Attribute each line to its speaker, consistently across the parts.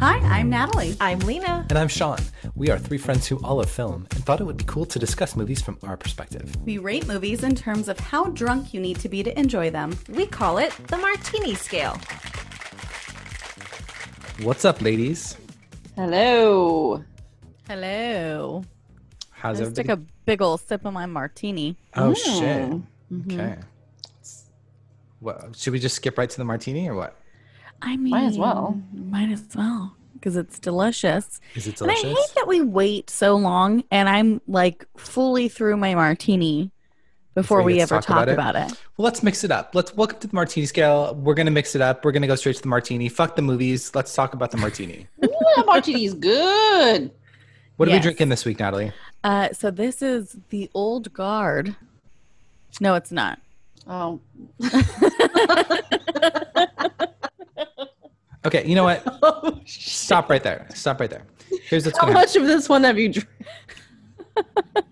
Speaker 1: Hi, I'm Natalie.
Speaker 2: I'm Lena.
Speaker 3: And I'm Sean. We are three friends who all love film and thought it would be cool to discuss movies from our perspective.
Speaker 1: We rate movies in terms of how drunk you need to be to enjoy them.
Speaker 2: We call it the martini scale.
Speaker 3: What's up, ladies?
Speaker 4: Hello.
Speaker 1: Hello.
Speaker 3: How's
Speaker 1: Let's
Speaker 3: everybody?
Speaker 1: take a big ol' sip of my martini.
Speaker 3: oh shit.
Speaker 1: Mm-hmm.
Speaker 3: Okay. What, should we just skip right to the martini or what?
Speaker 1: I mean,
Speaker 4: Might as well.
Speaker 1: Might as well because it's delicious.
Speaker 3: Is it
Speaker 1: And I hate that we wait so long, and I'm like fully through my martini before
Speaker 3: Before
Speaker 1: we ever
Speaker 3: talk
Speaker 1: talk
Speaker 3: about
Speaker 1: about
Speaker 3: it?
Speaker 1: it.
Speaker 3: Well, let's mix it up. Let's welcome to the martini scale. We're gonna mix it up. We're gonna go straight to the martini. Fuck the movies. Let's talk about the martini.
Speaker 4: Ooh, that martini's good.
Speaker 3: What are we drinking this week, Natalie?
Speaker 1: Uh, so this is the old guard. No, it's not.
Speaker 4: Oh.
Speaker 3: Okay, you know what?
Speaker 4: oh
Speaker 3: Stop right there. Stop right there. Here's what's
Speaker 4: How
Speaker 3: gonna happen.
Speaker 4: much of this one have you drank?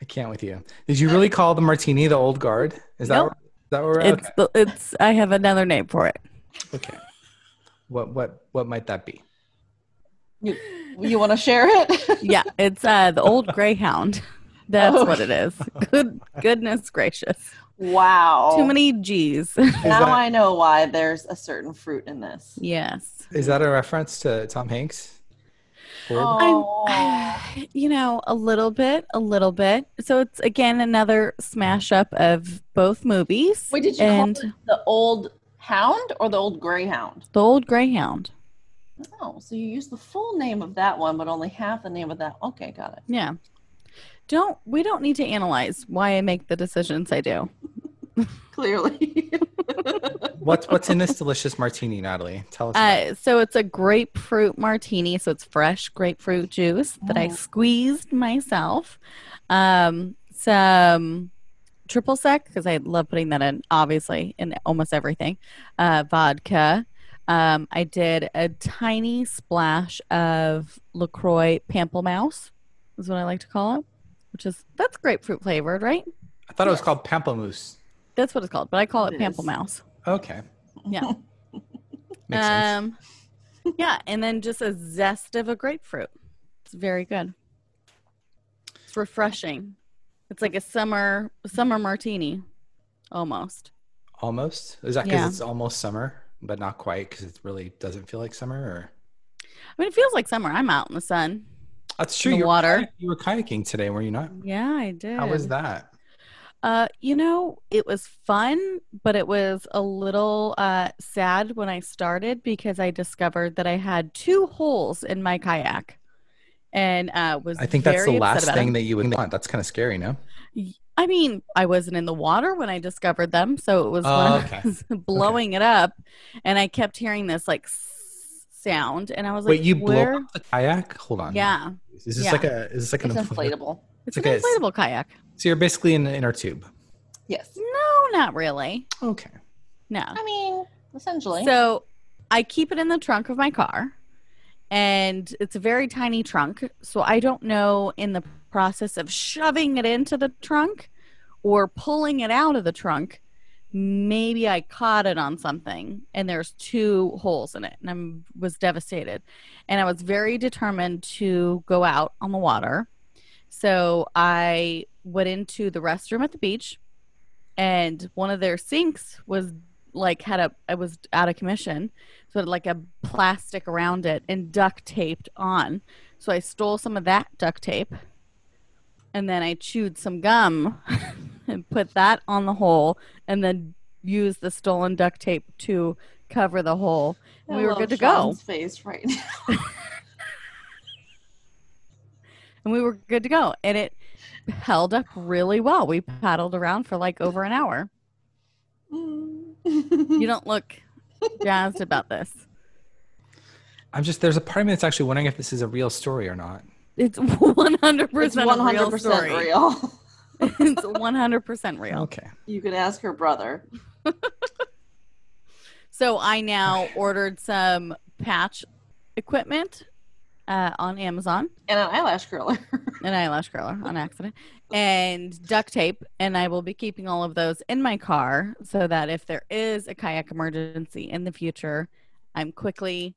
Speaker 3: I can't with you. Did you really call the martini the old guard? Is that
Speaker 1: Nope.
Speaker 3: is that where we're at?
Speaker 1: It's the, it's. I have another name for it.
Speaker 3: Okay. okay. What what what might that be?
Speaker 4: You, you want to share it?
Speaker 1: Yeah, it's uh the old Greyhound. That's
Speaker 4: Oh.
Speaker 1: what it is. Good goodness gracious.
Speaker 4: Wow.
Speaker 1: Too many G's.
Speaker 4: Now
Speaker 3: that-
Speaker 4: I know why there's a certain fruit in this.
Speaker 1: yes.
Speaker 3: Is that a reference to Tom Hanks? Ford?
Speaker 4: Oh.
Speaker 1: You know, a little bit, a little bit. So it's again another smash up of both movies.
Speaker 4: Wait, did you
Speaker 1: and
Speaker 4: call it the old hound or the old greyhound?
Speaker 1: the old Greyhound?
Speaker 4: Oh, so you used the full name of that one, but only half the name of that. Okay, got it.
Speaker 1: Yeah. Don't we don't need to analyze why I make the decisions I do.
Speaker 4: Clearly.
Speaker 3: What's what's in this delicious martini, Natalie? Tell us. about.
Speaker 1: Uh, so it's a grapefruit martini. So it's fresh grapefruit juice that I
Speaker 4: Oh.
Speaker 1: squeezed myself. Um, some triple sec because I love putting that in, obviously, in almost everything. Uh, vodka. Um, I did a tiny splash of Lacroix Pamplemousse, is what I like to call it, which is that's grapefruit flavored, right?
Speaker 3: I thought it was called pamplemousse.
Speaker 1: That's what it's called, but I call it,
Speaker 4: It is.
Speaker 1: Pamplemousse.
Speaker 3: Okay.
Speaker 1: Yeah.
Speaker 3: Makes sense.
Speaker 1: Um, yeah, and then just a zest of a grapefruit. It's very good. It's refreshing. It's like a summer summer martini, almost.
Speaker 3: Almost. Is that because
Speaker 1: Yeah.
Speaker 3: it's almost summer, but not quite because it really doesn't feel like summer? Or
Speaker 1: I mean, it feels like summer. I'm out in the sun.
Speaker 3: That's true. You were
Speaker 1: water.
Speaker 3: kayak- you were kayaking today, were you not?
Speaker 1: Yeah, I did.
Speaker 3: How was that?
Speaker 1: Uh, you know, it was fun, but it was a little uh, sad when I started because I discovered that I had two holes in my kayak, and uh, was
Speaker 3: I think that's the last thing
Speaker 1: it.
Speaker 3: that you would want. That's kind of scary, no?
Speaker 1: I mean, I wasn't in the water when I discovered them, so it was
Speaker 3: Oh, okay.
Speaker 1: was blowing it up, and I kept hearing this like sound, and I was like,
Speaker 3: Wait, you
Speaker 1: "Where?"
Speaker 3: blow up the kayak? Hold on.
Speaker 1: Yeah,
Speaker 3: Is this
Speaker 1: Yeah.
Speaker 3: like a? Is this like
Speaker 4: It's
Speaker 3: an
Speaker 4: inflatable.
Speaker 1: it's
Speaker 3: Okay,
Speaker 1: an inflatable kayak.
Speaker 3: So you're basically in the inner tube.
Speaker 4: Yes.
Speaker 1: No, not really.
Speaker 3: Okay.
Speaker 1: No.
Speaker 4: I mean, essentially.
Speaker 1: So I keep it in the trunk of my car, and it's a very tiny trunk. So I don't know in the process of shoving it into the trunk or pulling it out of the trunk, maybe I caught it on something, and there's two holes in it, and I was devastated. And I was very determined to go out on the water. So I went into the restroom at the beach, and one of their sinks was like had a it was out of commission so it like a plastic around it and duct taped on so i stole some of that duct tape and then i chewed some gum and put that on the hole and then use the stolen duct tape to cover the hole
Speaker 4: I
Speaker 1: we were good to
Speaker 4: Sean's
Speaker 1: go
Speaker 4: Face right now.
Speaker 1: and we were good to go and it held up really well we paddled around for like over an hour mm. you don't look jazzed about this
Speaker 3: I'm just there's a part of me that's actually wondering if this is a real story or not.
Speaker 1: It's 100%
Speaker 4: It's
Speaker 1: a
Speaker 4: one hundred
Speaker 1: real story.
Speaker 4: real.
Speaker 1: it's 100% real.
Speaker 3: Okay.
Speaker 4: You could ask her brother.
Speaker 1: So I now ordered some patch equipment uh, on Amazon.
Speaker 4: And an eyelash curler.
Speaker 1: an eyelash curler on accident, and duct tape. And I will be keeping all of those in my car so that if there is a kayak emergency in the future, I'm quickly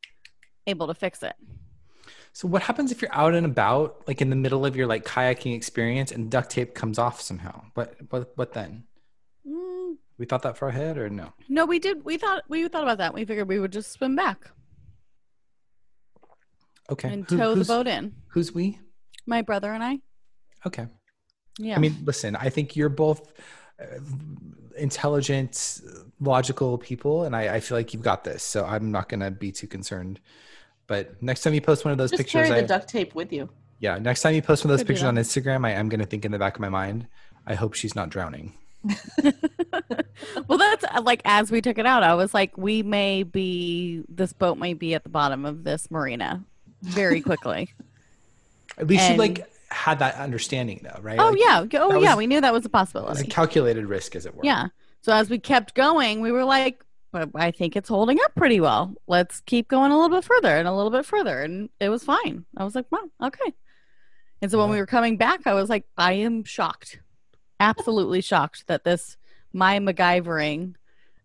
Speaker 1: able to fix it.
Speaker 3: So what happens if you're out and about, like in the middle of your like kayaking experience, and duct tape comes off somehow? What what what then?
Speaker 1: Mm,
Speaker 3: We thought that far ahead, or no?
Speaker 1: no, we did. We thought we thought about that. We figured we would just swim back
Speaker 3: Okay.
Speaker 1: and
Speaker 3: Who-
Speaker 1: tow the boat in.
Speaker 3: Who's we?
Speaker 1: My brother and I.
Speaker 3: Okay.
Speaker 1: Yeah.
Speaker 3: I mean, listen. I think you're both uh, intelligent, logical people, and I, I feel like you've got this. So I'm not gonna be too concerned. But next time you post one of those
Speaker 4: Just
Speaker 3: pictures,
Speaker 4: carry the
Speaker 3: I,
Speaker 4: duct tape with you.
Speaker 3: yeah, next time you post one of those
Speaker 1: Could
Speaker 3: pictures on. Instagram, I am gonna think in the back of my mind. I hope she's not drowning.
Speaker 1: well, that's uh, like as we took it out, I was like, we may be, this boat might be at the bottom of this marina very quickly.
Speaker 3: At least you like had that understanding, though, right?
Speaker 1: oh,
Speaker 3: Like,
Speaker 1: yeah. Oh, yeah.
Speaker 3: was-
Speaker 1: We knew that was a
Speaker 3: It was a
Speaker 1: possibility.
Speaker 3: calculated risk, as it were.
Speaker 1: Yeah. So as we kept going, we were like, but I think it's holding up pretty well. Let's keep going a little bit further and a little bit further. And it was fine. I was like, wow, okay. And so when we were coming back, I was like, I am shocked. Absolutely shocked that this, my MacGyvering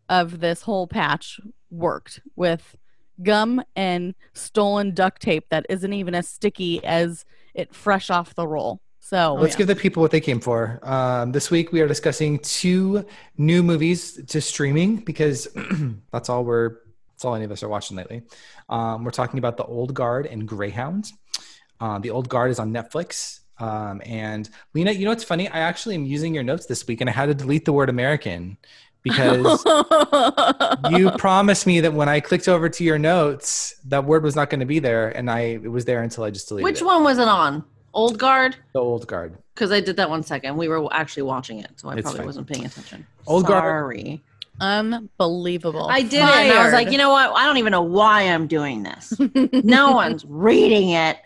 Speaker 1: of this whole patch worked with gum and stolen duct tape that isn't even as sticky as it fresh off the roll. So
Speaker 3: Let's give the people what they came for. Um, this week we are discussing two new movies to streaming because that's all we're that's all any of us are watching lately. Um, we're talking about the Old Guard and Greyhound. Uh, the Old Guard is on Netflix. Um, and Lena, you know what's funny? I actually am using your notes this week, and I had to delete the word American because you promised me that when I clicked over to your notes, that word was not going to be there, and I it was there until I just deleted
Speaker 4: Which
Speaker 3: it.
Speaker 4: Which one was it on? Old Guard?
Speaker 3: The Old Guard.
Speaker 4: Because I did that one second. We were actually watching it, so I
Speaker 3: It's
Speaker 4: probably
Speaker 3: fine.
Speaker 4: wasn't paying attention.
Speaker 3: Old Guard-
Speaker 4: Sorry.
Speaker 1: Unbelievable.
Speaker 4: I did it, and I was like, you know what? I don't even know why I'm doing this. no one's reading it.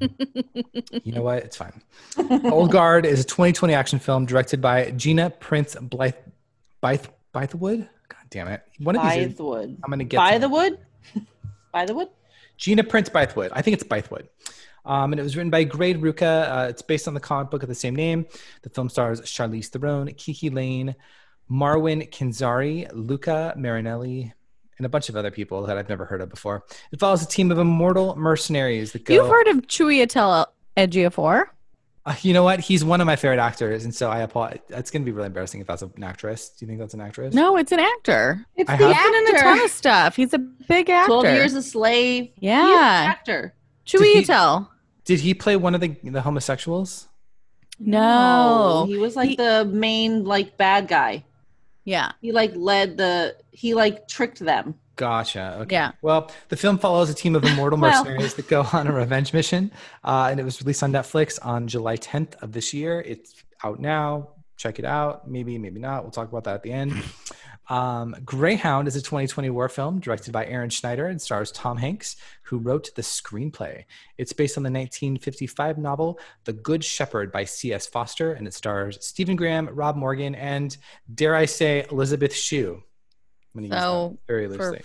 Speaker 3: You know what? It's fine. Old Guard is a 2020 action film directed by Gina Prince Blythe, Blythe, Bythewood. God damn it! One of these,
Speaker 4: the wood.
Speaker 3: I'm gonna get
Speaker 4: By
Speaker 3: to
Speaker 4: the wood? By the wood?
Speaker 3: Gina Prince Bythewood. I think it's Bythewood. Um, and it was written by Greg Rucka. Uh, it's based on the comic book of the same name. The film stars Charlize Theron, Kiki Layne, Marwan Kenzari, Luca Marinelli, and a bunch of other people that I've never heard of before. It follows a team of immortal mercenaries that go.
Speaker 1: You've heard of Chiwetel Ejiofor?
Speaker 3: Uh, you know what? He's one of my favorite actors, and so I apologize. It's going to be really embarrassing if that's an actress. Do you think that's an actress?
Speaker 1: No, it's an actor.
Speaker 4: It's
Speaker 3: I
Speaker 4: the
Speaker 3: have-
Speaker 1: He's been in a ton of stuff. He's a big actor.
Speaker 4: 12 years a slave. He's an
Speaker 1: Yeah.
Speaker 4: actor.
Speaker 3: he-
Speaker 1: Chiwetel.
Speaker 3: Did he play one of the the homosexuals?
Speaker 1: No.
Speaker 4: He was like
Speaker 1: He-
Speaker 4: the main like bad guy.
Speaker 1: Yeah.
Speaker 4: He like led the he like tricked them.
Speaker 3: Gotcha. Okay.
Speaker 1: Yeah.
Speaker 3: Well, the film follows a team of immortal
Speaker 4: Well.
Speaker 3: mercenaries that go on a revenge mission, uh, and it was released on Netflix on July 10th of this year. It's out now. Check it out. Maybe, maybe not. We'll talk about that at the end. Um, Greyhound is a 2020 war film directed by Aaron Schneider and stars Tom Hanks, who wrote the screenplay. It's based on the 1955 novel The Good Shepherd by C.S. Forester, and it stars Stephen Graham, Rob Morgan, and dare I say Elisabeth Shue. I'm going to use
Speaker 1: So,
Speaker 3: very loosely.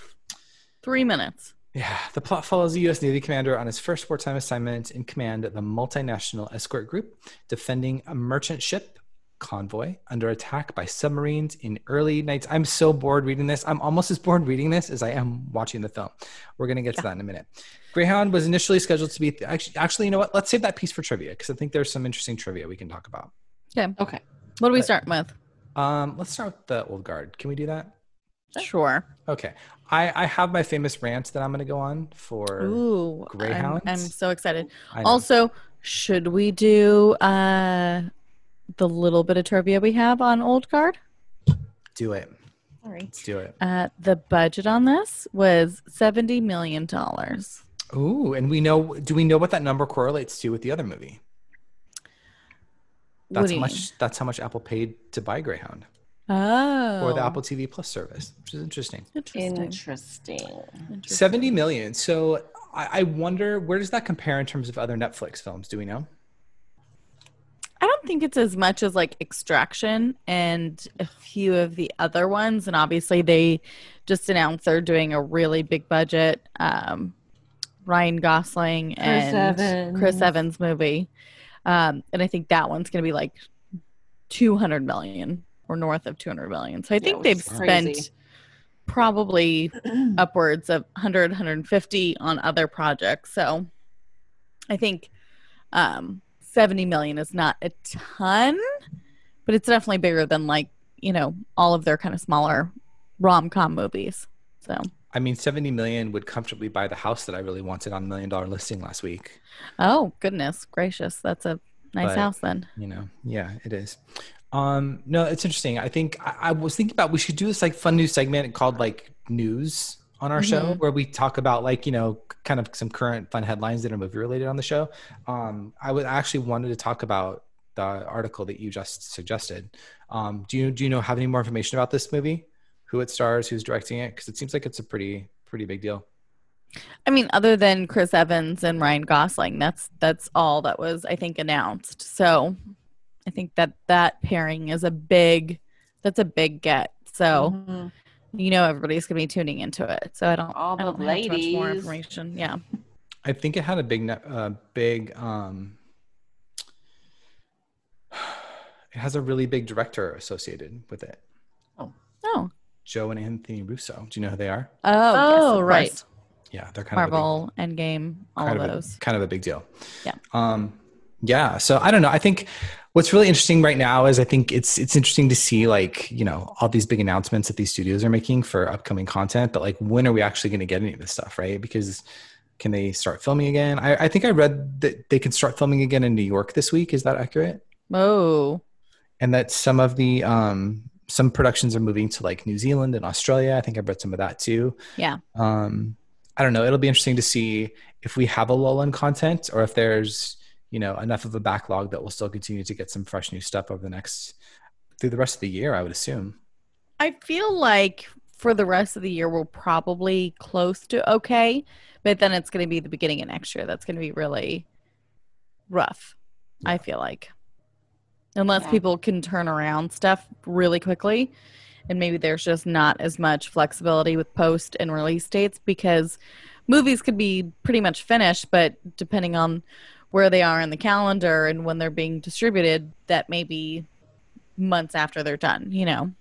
Speaker 1: three minutes.
Speaker 3: Yeah, the plot follows a U.S. Navy commander on his first wartime assignment in command of the multinational escort group, defending a merchant ship convoy under attack by submarines in early nights. I'm so bored reading this. I'm almost as bored reading this as I am watching the film. We're going to get to that in a minute. Greyhound was initially scheduled to be actually, actually, you know what? Let's save that piece for trivia because I think there's some interesting trivia we can talk about. Yeah.
Speaker 4: Okay.
Speaker 1: What do we
Speaker 3: But-
Speaker 1: start with?
Speaker 3: Um, let's start with the old guard. Can we do that?
Speaker 1: Sure.
Speaker 3: Okay. I, I have my famous rant that I'm going to go on for.
Speaker 1: Ooh. I'm- I'm, so excited. Also, should we do uh the little bit of trivia we have on Old Guard?
Speaker 3: do it.
Speaker 4: All right.
Speaker 3: Let's do it.
Speaker 1: Uh the budget on this was seventy million dollars.
Speaker 3: Ooh, and we know. Do we know what that number correlates to with the other movie? That's
Speaker 1: do
Speaker 3: how
Speaker 1: you
Speaker 3: much. That's how much Apple paid to buy Greyhound
Speaker 1: Oh.
Speaker 3: or the Apple TV Plus service, which is interesting.
Speaker 1: Interesting.
Speaker 4: Interesting.
Speaker 1: Interesting.
Speaker 3: Seventy million. So I, I wonder where does that compare in terms of other Netflix films? Do we know?
Speaker 1: I don't think it's as much as like Extraction and a few of the other ones. And obviously, they just announced they're doing a really big budget um, Ryan Gosling and
Speaker 4: Evans.
Speaker 1: Chris Evans movie. Um, and I think that one's going to be like 200 million or north of 200 million. So I think
Speaker 4: which
Speaker 1: they've
Speaker 4: crazy.
Speaker 1: spent probably upwards of 100 150 on other projects so i think um 70 million is not a ton but it's definitely bigger than like you know all of their kind of smaller rom-com movies so
Speaker 3: I mean, 70 million would comfortably buy the house that I really wanted on a million dollar listing last week.
Speaker 1: oh goodness gracious that's a nice
Speaker 3: But-
Speaker 1: house then
Speaker 3: You know, yeah, it is. Um, no, it's interesting. I think I, I was thinking about we should do this like fun new segment called like news on our show
Speaker 1: Mhm.
Speaker 3: where we talk about like you know kind of some current fun headlines that are movie related on the show. Um, I would actually wanted to talk about the article that you just suggested. Um, do you do you know have any more information about this movie? Who it stars? Who's directing it? Because it seems like it's a pretty pretty big deal.
Speaker 1: i mean other than chris evans and ryan gosling that's that's all that was i think announced so i think that that pairing is a big that's a big get so
Speaker 4: Mhm.
Speaker 1: You know everybody's gonna be tuning into it. So I don't
Speaker 4: All
Speaker 1: I
Speaker 4: the
Speaker 1: don't have too much more information. Yeah.
Speaker 3: I think it had a big, ne- uh, big. Um, it has a really big director associated with it,
Speaker 1: Oh. Oh.
Speaker 3: Joe and Anthony Russo. Do you know who they are?
Speaker 1: Oh,
Speaker 4: Oh,
Speaker 1: of
Speaker 4: right.
Speaker 1: course.
Speaker 3: Yeah, they're kind of
Speaker 1: Marvel, Endgame, all
Speaker 3: kind
Speaker 1: of
Speaker 3: of a,
Speaker 1: those.
Speaker 3: kind of a big deal.
Speaker 1: Yeah.
Speaker 3: Um, yeah. So I don't know. I think what's really interesting right now is I think it's it's interesting to see like you know all these big announcements that these studios are making for upcoming content, but like when are we actually going to get any of this stuff, right? Because can they start filming again? I, I think I read that they can start filming again in New York this week. Is that accurate?
Speaker 1: Oh.
Speaker 3: and that some of the um some productions are moving to like New Zealand and Australia. I think I read some of that too.
Speaker 1: Yeah.
Speaker 3: Um I don't know. It'll be interesting to see if we have a lull in content or if there's, you know, enough of a backlog that we'll still continue to get some fresh new stuff over the next through the rest of the year, I would assume.
Speaker 1: I feel like for the rest of the year we're probably close to okay, but then it's going to be the beginning of next year that's going to be really rough. I feel like. Unless
Speaker 4: Yeah.
Speaker 1: people can turn around stuff really quickly and maybe there's just not as much flexibility with post and release dates because movies could be pretty much finished but depending on where they are in the calendar and when they're being distributed that may be months after they're done, you know.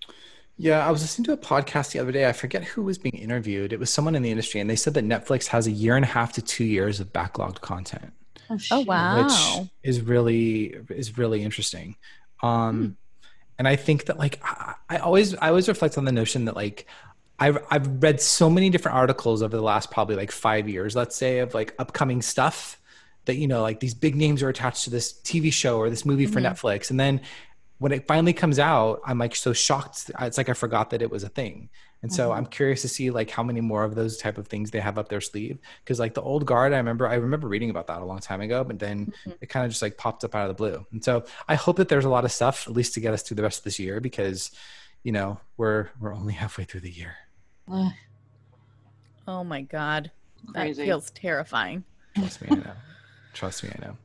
Speaker 3: Yeah, I was listening to a podcast the other day. I forget who was being interviewed. It was someone in the industry, and they said that Netflix has a year and a half to two years of backlogged content.
Speaker 4: Oh,
Speaker 1: Oh wow.
Speaker 3: which is really is really interesting um and i think that like I, I always i always reflect on the notion that like I've, I've read so many different articles over the last probably like five years let's say of like upcoming stuff that you know like these big names are attached to this tv show or this movie for
Speaker 1: Mhm.
Speaker 3: netflix and then when it finally comes out i'm like so shocked it's like i forgot that it was a thing and so
Speaker 4: Mhm.
Speaker 3: i'm curious to see like how many more of those type of things they have up their sleeve because like the old guard i remember i remember reading about that a long time ago but then
Speaker 1: Mhm.
Speaker 3: it kind of just like popped up out of the blue and so i hope that there's a lot of stuff at least to get us through the rest of this year because you know we're we're only halfway through the year
Speaker 4: Ugh,
Speaker 1: Oh my god. That
Speaker 4: Crazy.
Speaker 1: feels terrifying.
Speaker 3: trust me i know trust me i know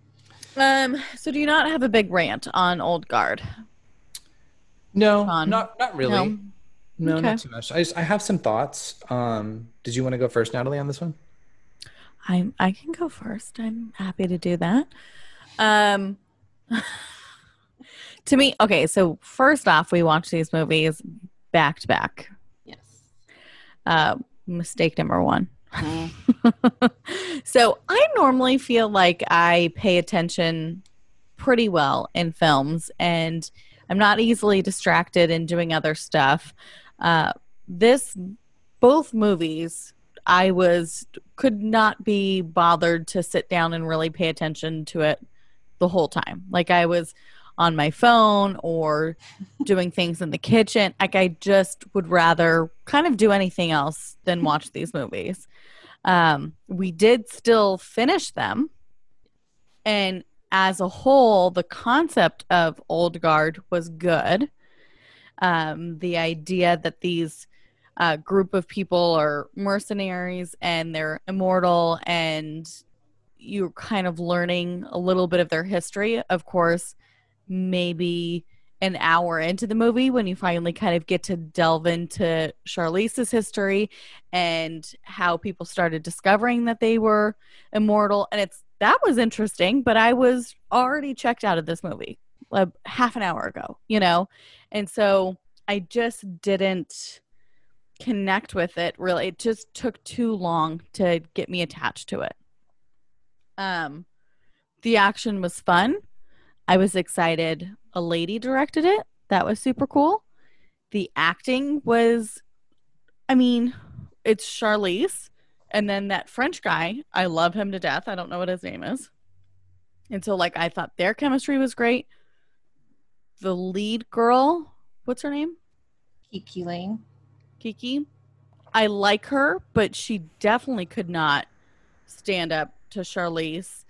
Speaker 1: Um so do you not have a big rant on Old Guard?
Speaker 3: no
Speaker 1: Sean?
Speaker 3: not not really
Speaker 1: No?
Speaker 3: no,
Speaker 1: Okay.
Speaker 3: not too much I, just, I have some thoughts um did you want to go first natalie on this one
Speaker 1: I I can go first. I'm happy to do that. Um to me, okay, so first off, we watch these movies back to back.
Speaker 4: yes.
Speaker 1: Uh mistake number 1. So I normally feel like I pay attention pretty well in films and I'm not easily distracted in doing other stuff. Uh, this, both movies, I was, could not be bothered to sit down and really pay attention to it the whole time. Like I was on my phone or doing things in the kitchen. Like I just would rather kind of do anything else than watch these movies. Um, we did still finish them. And as a whole, the concept of Old Guard was good. Um, the idea that these uh, group of people are mercenaries and they're immortal, and you're kind of learning a little bit of their history. Of course, maybe an hour into the movie when you finally kind of get to delve into Charlize's history and how people started discovering that they were immortal and it's that was interesting, but I was already checked out of this movie like half an hour ago, you know? And so I just didn't connect with it really. It just took too long to get me attached to it. Um the action was fun. I was excited. A lady directed it. That was super cool. The acting was I mean, it's Charlize and then that French guy, I love him to death. I don't know what his name is. And so like I thought their chemistry was great. The lead girl, what's her name?
Speaker 4: Kiki Layne.
Speaker 1: Kiki. I like her, but she definitely could not stand up to Charlize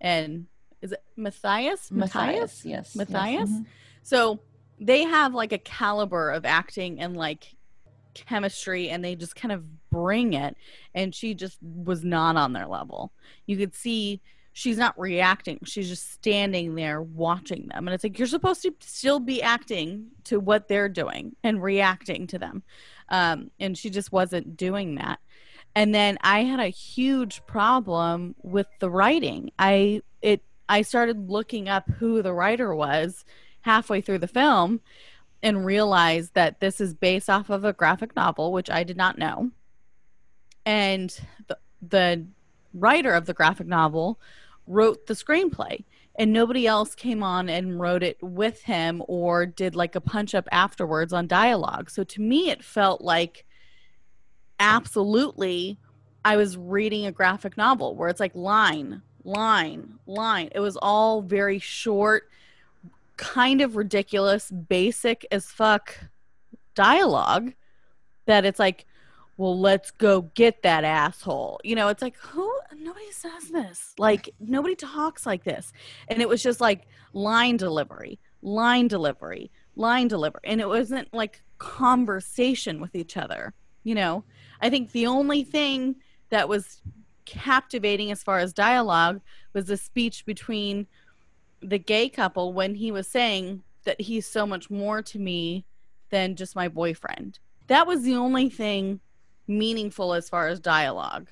Speaker 1: and is it Matthias?
Speaker 4: Matthias, yes.
Speaker 1: Matthias?
Speaker 4: Yes. mhm.
Speaker 1: So they have like a caliber of acting and like chemistry and they just kind of bring it and she just was not on their level. You could see she's not reacting. She's just standing there watching them and it's like you're supposed to still be acting to what they're doing and reacting to them. Um and she just wasn't doing that. And then I had a huge problem with the writing. I I started looking up who the writer was halfway through the film and realized that this is based off of a graphic novel, which I did not know. And the, the writer of the graphic novel wrote the screenplay, and nobody else came on and wrote it with him or did like a punch up afterwards on dialogue. So to me, it felt like absolutely I was reading a graphic novel where it's like line, line, line. It was all very short, kind of ridiculous, basic as fuck dialogue that it's like, well, let's go get that asshole. You know, it's like, who? Nobody says this. Like, nobody talks like this. And it was just like line delivery, line delivery, line delivery. And it wasn't like conversation with each other. You know, I think the only thing that was captivating as far as dialogue was the speech between the gay couple when he was saying that he's so much more to me than just my boyfriend. That was the only thing meaningful as far as dialogue.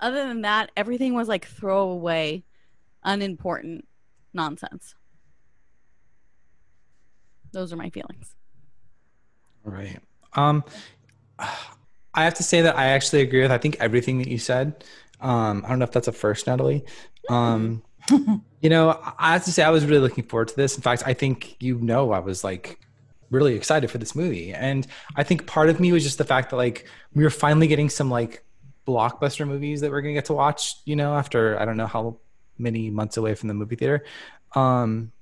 Speaker 1: Other than that, everything was like throwaway, unimportant nonsense. Those are my feelings.
Speaker 3: Right. Um, I have to say that I actually agree with I think everything that you said. Um, I don't know if that's a first, Natalie. Um, you know, I have to say I was really looking forward to this. In fact, I think you know I was like really excited for this movie, and I think part of me was just the fact that like we were finally getting some like blockbuster movies that we're gonna get to watch. You know, after I don't know how many months away from the movie theater. Um,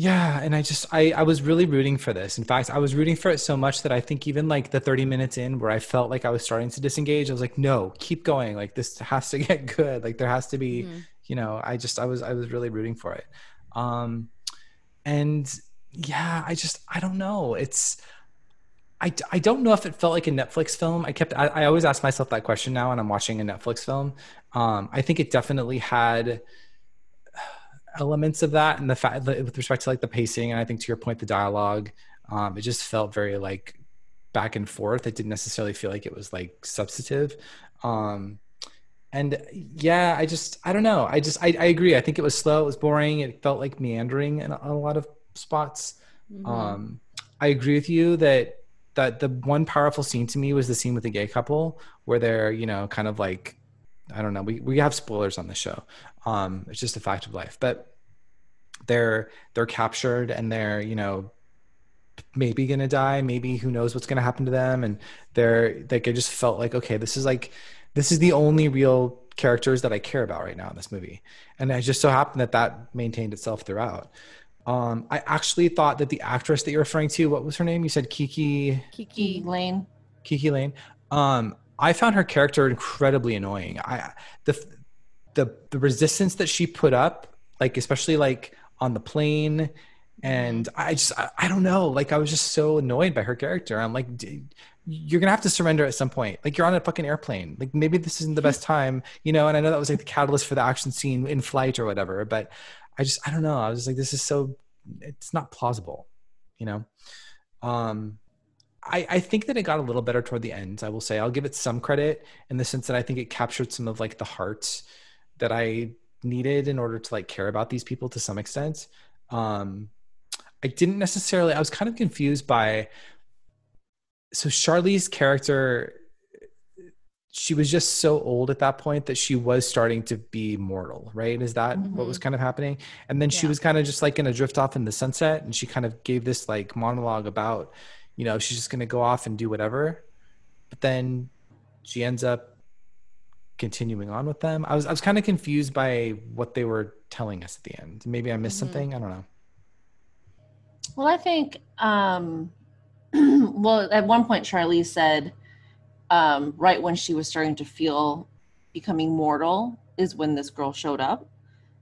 Speaker 3: yeah, and I just I I was really rooting for this. In fact, I was rooting for it so much that I think even like the 30 minutes in where I felt like I was starting to disengage, I was like, "No, keep going. Like this has to get good. Like there has to be,
Speaker 1: Mhm.
Speaker 3: you know, I just I was I was really rooting for it." Um and yeah, I just I don't know. It's I, I don't know if it felt like a Netflix film. I kept I, I always ask myself that question now when I'm watching a Netflix film. Um, I think it definitely had elements of that and the fact that with respect to like the pacing and I think to your point the dialogue um it just felt very like back and forth. It didn't necessarily feel like it was like substantive. Um and yeah I just I don't know. I just I, I agree. I think it was slow. It was boring. It felt like meandering in a, a lot of spots.
Speaker 1: Mhm.
Speaker 3: um I agree with you that that the one powerful scene to me was the scene with the gay couple where they're you know kind of like I don't know. We we have spoilers on the show. Um it's just a fact of life. But they're they're captured and they're you know maybe gonna die maybe who knows what's gonna happen to them and they're like i just felt like okay this is like this is the only real characters that i care about right now in this movie and it just so happened that that maintained itself throughout um i actually thought that the actress that you're referring to what was her name you said kiki
Speaker 4: Kiki
Speaker 1: Kiki.
Speaker 4: Lane.
Speaker 3: Kiki Layne. Um, I found her character incredibly annoying. I the the the resistance that she put up, like especially like on the plane, and I just I, I don't know. Like I was just so annoyed by her character. I'm like, "D- you're gonna have to surrender at some point. Like you're on a fucking airplane. Like maybe this isn't the best time, you know. And I know that was like the catalyst for the action scene in flight or whatever. But I just I don't know. I was like, this is so it's not plausible, you know. Um, I, I think that it got a little better toward the end. I will say I'll give it some credit in the sense that I think it captured some of like the heart that I needed in order to like care about these people to some extent. Um, I didn't necessarily. I was kind of confused by. So Charlize's character, she was just so old at that point that she was starting to be mortal, right? Is that what was kind of happening? And then she was kind of just like gonna drift off in the sunset, and she kind of gave this like monologue about, you know, she's just gonna go off and do whatever. But then she ends up continuing on with them. I was I was kind of confused by what they were telling us at the end. Maybe I missed
Speaker 1: Mhm.
Speaker 3: something. I don't know.
Speaker 4: Well, I think, um, well, at one point, Charlize said, um, right when she was starting to feel becoming mortal, is when this girl showed up.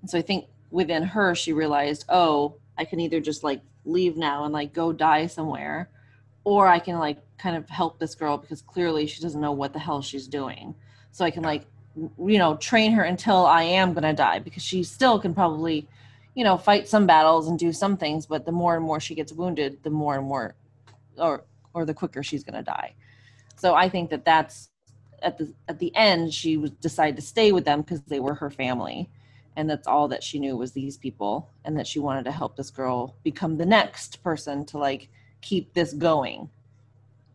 Speaker 4: And so I think within her, she realized, oh, I can either just like leave now and like go die somewhere, or I can like kind of help this girl because clearly she doesn't know what the hell she's doing. So I can like, you know, train her until I am going to die because she still can probably you know fight some battles and do some things but the more and more she gets wounded the more and more or or the quicker she's going to die. So i think that that's at the at the end she was decided to stay with them because they were her family and that's all that she knew was these people and that she wanted to help this girl become the next person to like keep this going.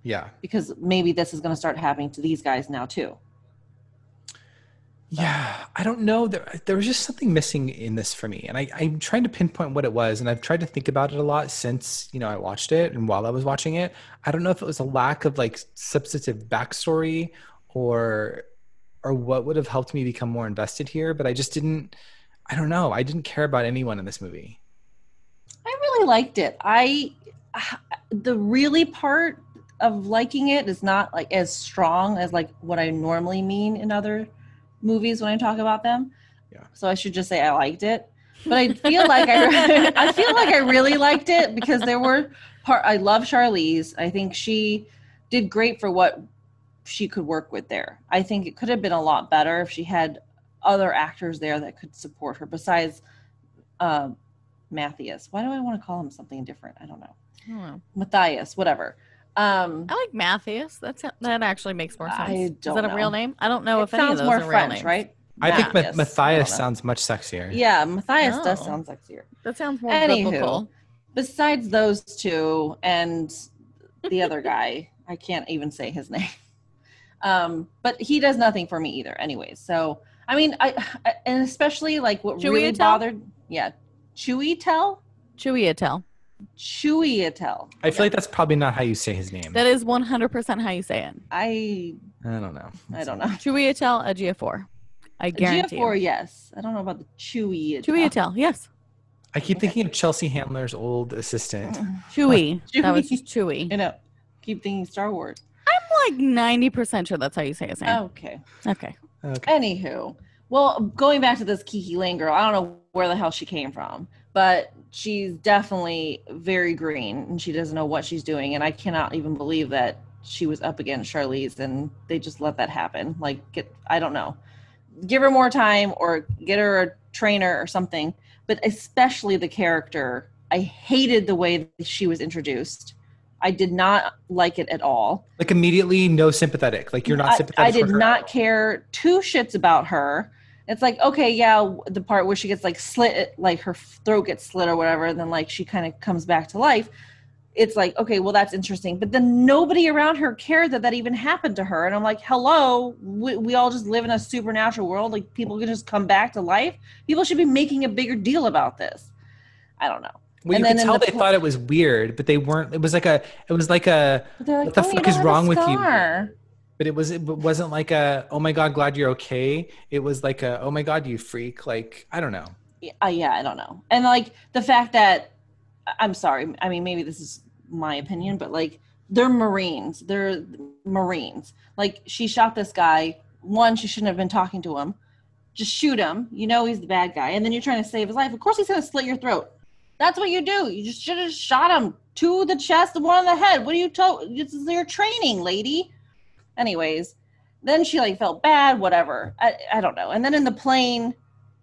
Speaker 3: Yeah.
Speaker 4: because maybe this is going to start happening to these guys now too
Speaker 3: Yeah, I don't know. There, there was just something missing in this for me, and I, I'm trying to pinpoint what it was. And I've tried to think about it a lot since you know I watched it, and while I was watching it, I don't know if it was a lack of like substantive backstory, or or what would have helped me become more invested here. But I just didn't. I don't know. I didn't care about anyone in this movie.
Speaker 4: I really liked it. I the really part of liking it is not like as strong as like what I normally mean in other movies when I talk about them.
Speaker 3: Yeah.
Speaker 4: So I should just say I liked it. But I feel like I I feel like I really liked it because there were part I love Charlize. I think she did great for what she could work with there. I think it could have been a lot better if she had other actors there that could support her besides um, Matthias. Why do I want to call him something different? I don't know.
Speaker 1: I don't know.
Speaker 4: Matthias, whatever. Um,
Speaker 1: I like Matthias. That's that actually makes more sense.
Speaker 4: I
Speaker 1: Is
Speaker 4: don't
Speaker 1: that a real name? I don't know
Speaker 4: it
Speaker 1: if any of
Speaker 4: sounds
Speaker 1: those
Speaker 4: more
Speaker 1: are real
Speaker 4: French,
Speaker 1: names.
Speaker 4: right?
Speaker 3: I think Ma-
Speaker 4: Matthias. I
Speaker 3: Matthias
Speaker 4: don't know.
Speaker 3: sounds much sexier.
Speaker 4: Yeah, Matthias does
Speaker 1: Oh.
Speaker 4: sound sexier.
Speaker 1: That sounds more
Speaker 4: Anywho.
Speaker 1: biblical.
Speaker 4: Besides those two and the other guy, I can't even say his name. Um, but he does nothing for me either, anyways. So I mean, I, I and especially like what really
Speaker 1: Chewie Attell?
Speaker 4: bothered, yeah, Chewy Tell,
Speaker 1: Chewiatel.
Speaker 4: Chewy Attell.
Speaker 3: I feel like that's probably not how you say his name.
Speaker 1: That is 100% how you say it.
Speaker 4: I
Speaker 3: I don't know.
Speaker 4: I don't know.
Speaker 1: Chewiatel, a GF4. I guarantee
Speaker 4: GF4,
Speaker 1: you.
Speaker 4: yes. I don't know about the Chewy. Attell.
Speaker 1: Chewiatel, yes.
Speaker 3: I keep thinking of Chelsea Handler's old assistant.
Speaker 1: Chewy. That was
Speaker 4: Chewy.
Speaker 1: just Chewy.
Speaker 4: You know, keep thinking Star Wars.
Speaker 1: I'm like 90% sure that's how you say his name.
Speaker 4: Okay.
Speaker 1: Okay.
Speaker 3: Okay.
Speaker 4: Anywho, well, going back to this Kiki Layne girl, I don't know where the hell she came from, but she's definitely very green and she doesn't know what she's doing. And I cannot even believe that she was up against Charlize and they just let that happen. Like, get, I don't know, give her more time or get her a trainer or something. But especially the character, I hated the way that she was introduced. I did not like it at all.
Speaker 3: Like immediately, no sympathetic. Like you're not sympathetic.
Speaker 4: I, did
Speaker 3: for her
Speaker 4: not care two shits about her. It's like, okay, yeah, the part where she gets like slit, like her throat gets slit or whatever, and then like she kind of comes back to life. It's like, okay, well, that's interesting. But then nobody around her cared that that even happened to her. And I'm like, hello, we, we all just live in a supernatural world. Like people can just come back to life. People should be making a bigger deal about this. I don't know.
Speaker 3: Well,
Speaker 4: And
Speaker 3: you could tell
Speaker 4: the
Speaker 3: they
Speaker 4: pl-
Speaker 3: thought it was weird, but they weren't. It was like a. It was like a.
Speaker 4: Like,
Speaker 3: What the
Speaker 4: "Oh,
Speaker 3: fuck is wrong with you?"
Speaker 4: Scar."
Speaker 3: But it was. It wasn't like a. Oh my god, glad you're okay. It was like a. Oh my god, you freak. Like I don't know.
Speaker 4: uh, yeah, I don't know. And like the fact that I'm sorry, I mean maybe this is my opinion, but like they're Marines. They're Marines. Like she shot this guy. One, she shouldn't have been talking to him. Just shoot him. You know he's the bad guy, and then you're trying to save his life. Of course he's gonna slit your throat. That's what you do. You just should have shot him to the chest one on the head. What are you told? This is your training, lady. Anyways, then she like felt bad. Whatever. I, I don't know. And then in the plane,